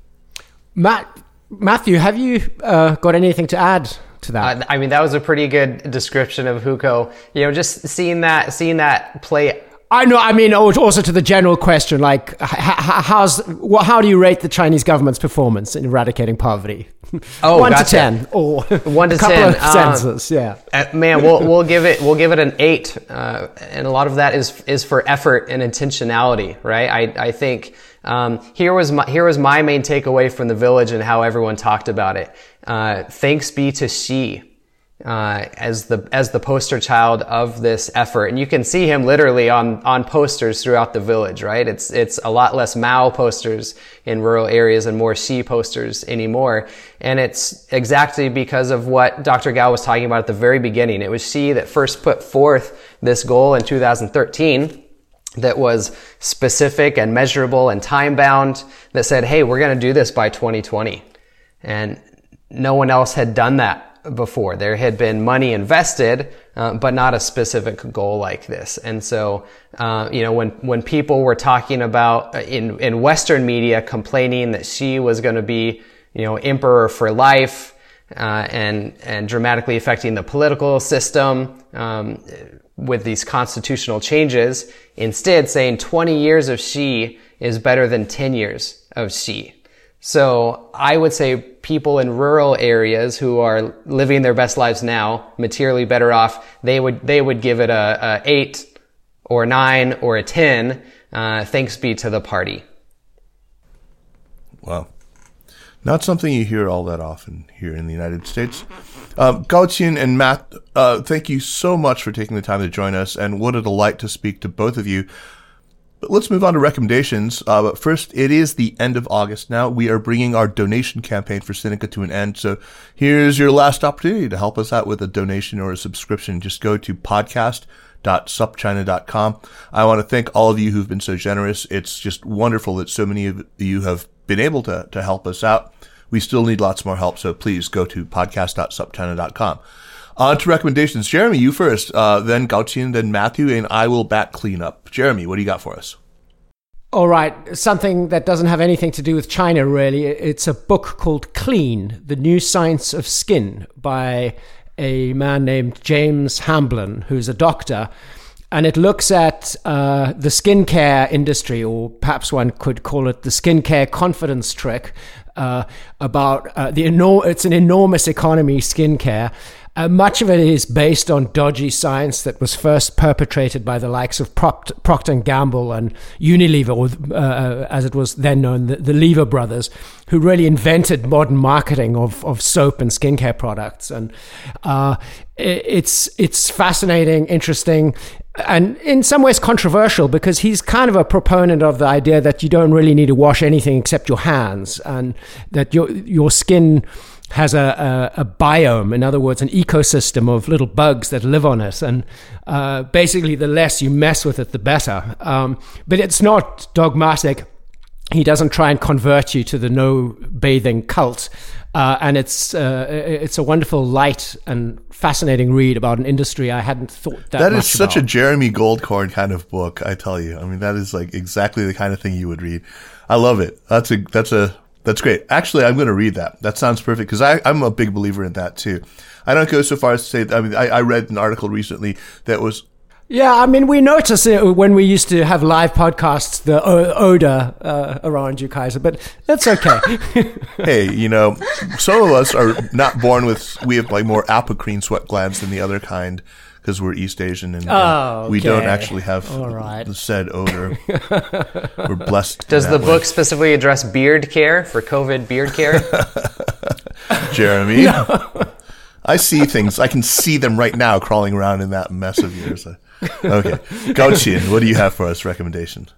Matt, Matthew, have you uh, got anything to add to that. Uh, I mean, that was a pretty good description of hukou. You know, just seeing that, seeing that play. I know. I mean, also to the general question, like, how's how do you rate the Chinese government's performance in eradicating poverty? Oh, one gotcha. to ten, or one to a couple ten. Of sentences, um, yeah. Uh, man, we'll we'll give it we'll give it an eight, uh, and a lot of that is is for effort and intentionality, right? I I think um, here was my here was my main takeaway from the village and how everyone talked about it. Uh, thanks be to Xi. Uh, as the as the poster child of this effort, and you can see him literally on on posters throughout the village. Right? It's it's a lot less Mao posters in rural areas and more Xi posters anymore. And it's exactly because of what Dr. Gao was talking about at the very beginning. It was Xi that first put forth this goal in 2013 that was specific and measurable and time bound that said, Hey, we're going to do this by 2020. And no one else had done that before. There had been money invested, uh, but not a specific goal like this. And so, uh, you know, when, when people were talking about uh, in, in Western media complaining that Xi was going to be, you know, emperor for life, uh, and, and dramatically affecting the political system, um, with these constitutional changes, instead saying 20 years of Xi is better than 10 years of Xi. So I would say people in rural areas who are living their best lives now, materially better off, they would, they would give it a, a eight or nine or a 10, uh, thanks be to the party. Wow. Not something you hear all that often here in the United States. Um, Gaoqin and Matt, uh, thank you so much for taking the time to join us, and what a delight to speak to both of you. But let's move on to recommendations. Uh, but first, it is the end of August now. We are bringing our donation campaign for Sinica to an end. So here's your last opportunity to help us out with a donation or a subscription. Just go to podcast.supchina.com. I want to thank all of you who've been so generous. It's just wonderful that so many of you have been able to, to help us out. We still need lots more help, so please go to podcast.supchina.com. On to recommendations. Jeremy, you first, uh, then Gaoqin, then Matthew, and I will back clean up. Jeremy, what do you got for us? All right, something that doesn't have anything to do with China, really. It's a book called Clean The New Science of Skin by a man named James Hamblin, who's a doctor. and it looks at uh, the skincare industry, or perhaps one could call it the skincare confidence trick. Uh, about uh, the enor- it's an enormous economy, skincare, uh, much of it is based on dodgy science that was first perpetrated by the likes of Proct- Procter and Gamble and Unilever, uh, as it was then known, the, the, Lever brothers, who really invented modern marketing of, of soap and skincare products. And uh, it, it's it's fascinating, interesting, and in some ways controversial because he's kind of a proponent of the idea that you don't really need to wash anything except your hands, and that your your skin has a, a, a, biome, in other words, an ecosystem of little bugs that live on it. And uh, basically, the less you mess with it, the better. Um, but it's not dogmatic. He doesn't try and convert you to the no bathing cult. Uh, and it's uh, it's a wonderful, light and fascinating read about an industry I hadn't thought that. That is such about. a Jeremy Goldkorn kind of book. I tell you, I mean, that is like exactly the kind of thing you would read. I love it. That's a that's a that's great. Actually, I'm going to read that. That sounds perfect because I'm a big believer in that too. I don't go so far as to say. I mean, I, I read an article recently that was yeah, I mean, we notice it when we used to have live podcasts, the odor uh, around you, Kaiser, but that's okay. hey, you know, some of us are not born with, we have like more apocrine sweat glands than the other kind because we're East Asian and, oh, we don't actually have All right. the said odor. we're blessed. Does the way. book specifically address beard care for COVID beard care? Jeremy, no. I see things. I can see them right now crawling around in that mess of yours. Okay, Gaoqin, what do you have for us? Recommendation.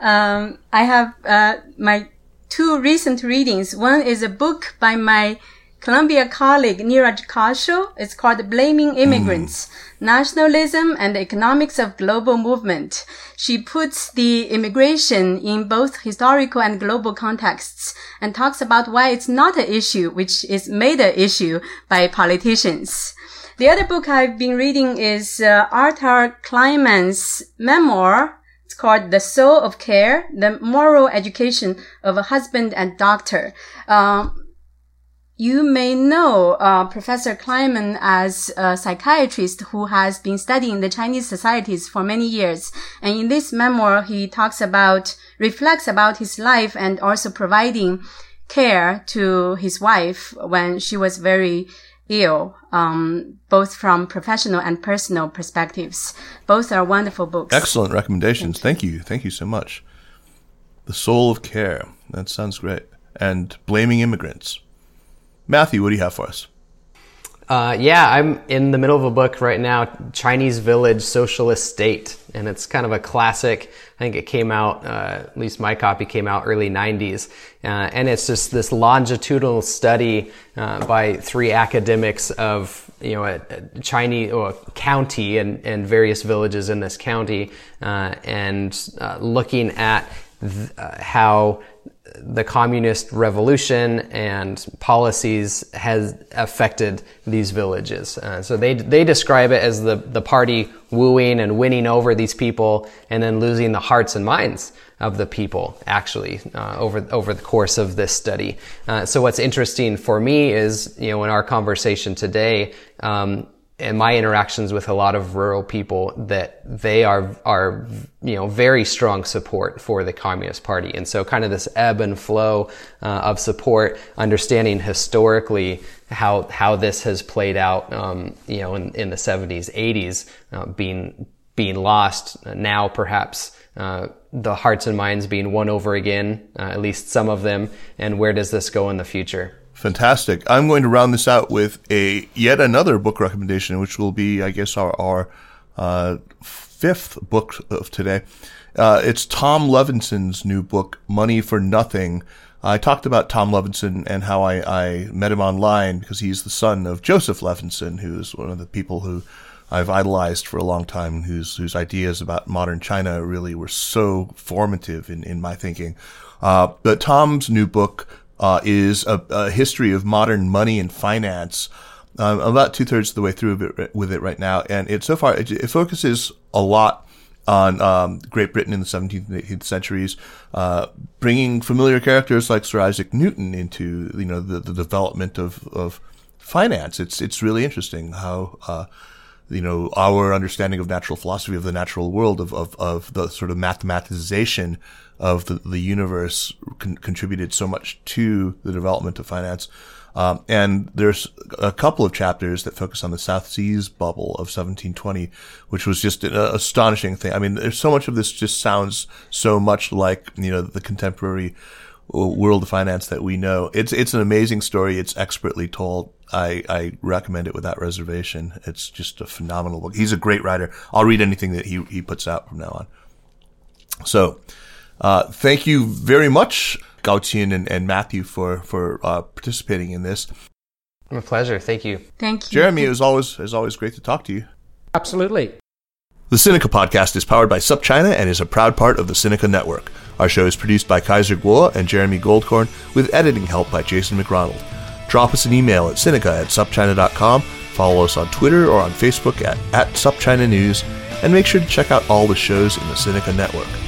Um, I have uh, my two recent readings. One is a book by my Columbia colleague Neeraj Kaushal. It's called Blaming Immigrants, mm. Nationalism and the Economics of Global Movement. She puts the immigration in both historical and global contexts and talks about why it's not an issue, which is made an issue by politicians. The other book I've been reading is uh, Arthur Kleinman's memoir. It's called The Soul of Care, The Moral Education of a Husband and Doctor. Um, you may know uh, Professor Kleinman as a psychiatrist who has been studying the Chinese societies for many years. And in this memoir, he talks about, reflects about his life and also providing care to his wife when she was very ill, um, both from professional and personal perspectives. Both are wonderful books. Excellent recommendations. Thank you. Thank you, Thank you so much. The Soul of Care. That sounds great. And Blaming Immigrants. Matthew, what do you have for us? Uh, yeah, I'm in the middle of a book right now, Chinese Village Socialist State, and it's kind of a classic. I think it came out, uh, at least my copy came out early 90s, uh, and it's just this longitudinal study uh, by three academics of you know a, a Chinese or a county and, and various villages in this county, uh, and uh, looking at th- how the communist revolution and policies has affected these villages. Uh, so they they describe it as the the party wooing and winning over these people and then losing the hearts and minds of the people actually uh, over over the course of this study. Uh, so what's interesting for me is you know in our conversation today. Um, and my interactions with a lot of rural people that they are are you know very strong support for the Communist Party, and so kind of this ebb and flow uh, of support, understanding historically how how this has played out, um, you know, in, in the 70s, 80s, uh, being being lost now, perhaps. Uh, the hearts and minds being won over again, uh, at least some of them, and where does this go in the future? Fantastic. I'm going to round this out with a yet another book recommendation, which will be, I guess, our, our uh, fifth book of today. Uh, it's Tom Levenson's new book, Money for Nothing. I talked about Tom Levenson and how I, I met him online because he's the son of Joseph Levenson, who's one of the people who I've idolized for a long time, whose whose ideas about modern China really were so formative in, in my thinking. Uh, but Tom's new book, uh, is a, a, history of modern money and finance. Um, about two thirds of the way through it, with it right now, and it so far it, it focuses a lot on um, Great Britain in the 17th and 18th centuries, uh, bringing familiar characters like Sir Isaac Newton into you know the, the development of, of finance. It's it's really interesting how uh, you know, our understanding of natural philosophy of the natural world of, of, of the sort of mathematization of the, the universe con- contributed so much to the development of finance. Um, and there's a couple of chapters that focus on the South Seas bubble of 1720, which was just an astonishing thing. I mean, there's so much of this just sounds so much like, you know, the contemporary world of finance that we know. It's, it's an amazing story. It's expertly told. I, I recommend it without reservation. It's just a phenomenal book. He's a great writer. I'll read anything that he, he puts out from now on. So, uh, thank you very much, Gaoqin and, and Matthew, for for uh, participating in this. My pleasure. Thank you. Thank you. Jeremy, it was always it was always great to talk to you. Absolutely. The Sinica podcast is powered by SupChina and is a proud part of the Sinica Network. Our show is produced by Kaiser Kuo and Jeremy Goldkorn with editing help by Jason McRonald. Drop us an email at Sinica at supchina.com, follow us on Twitter or on Facebook at, at SupChina News, and make sure to check out all the shows in the Sinica Network.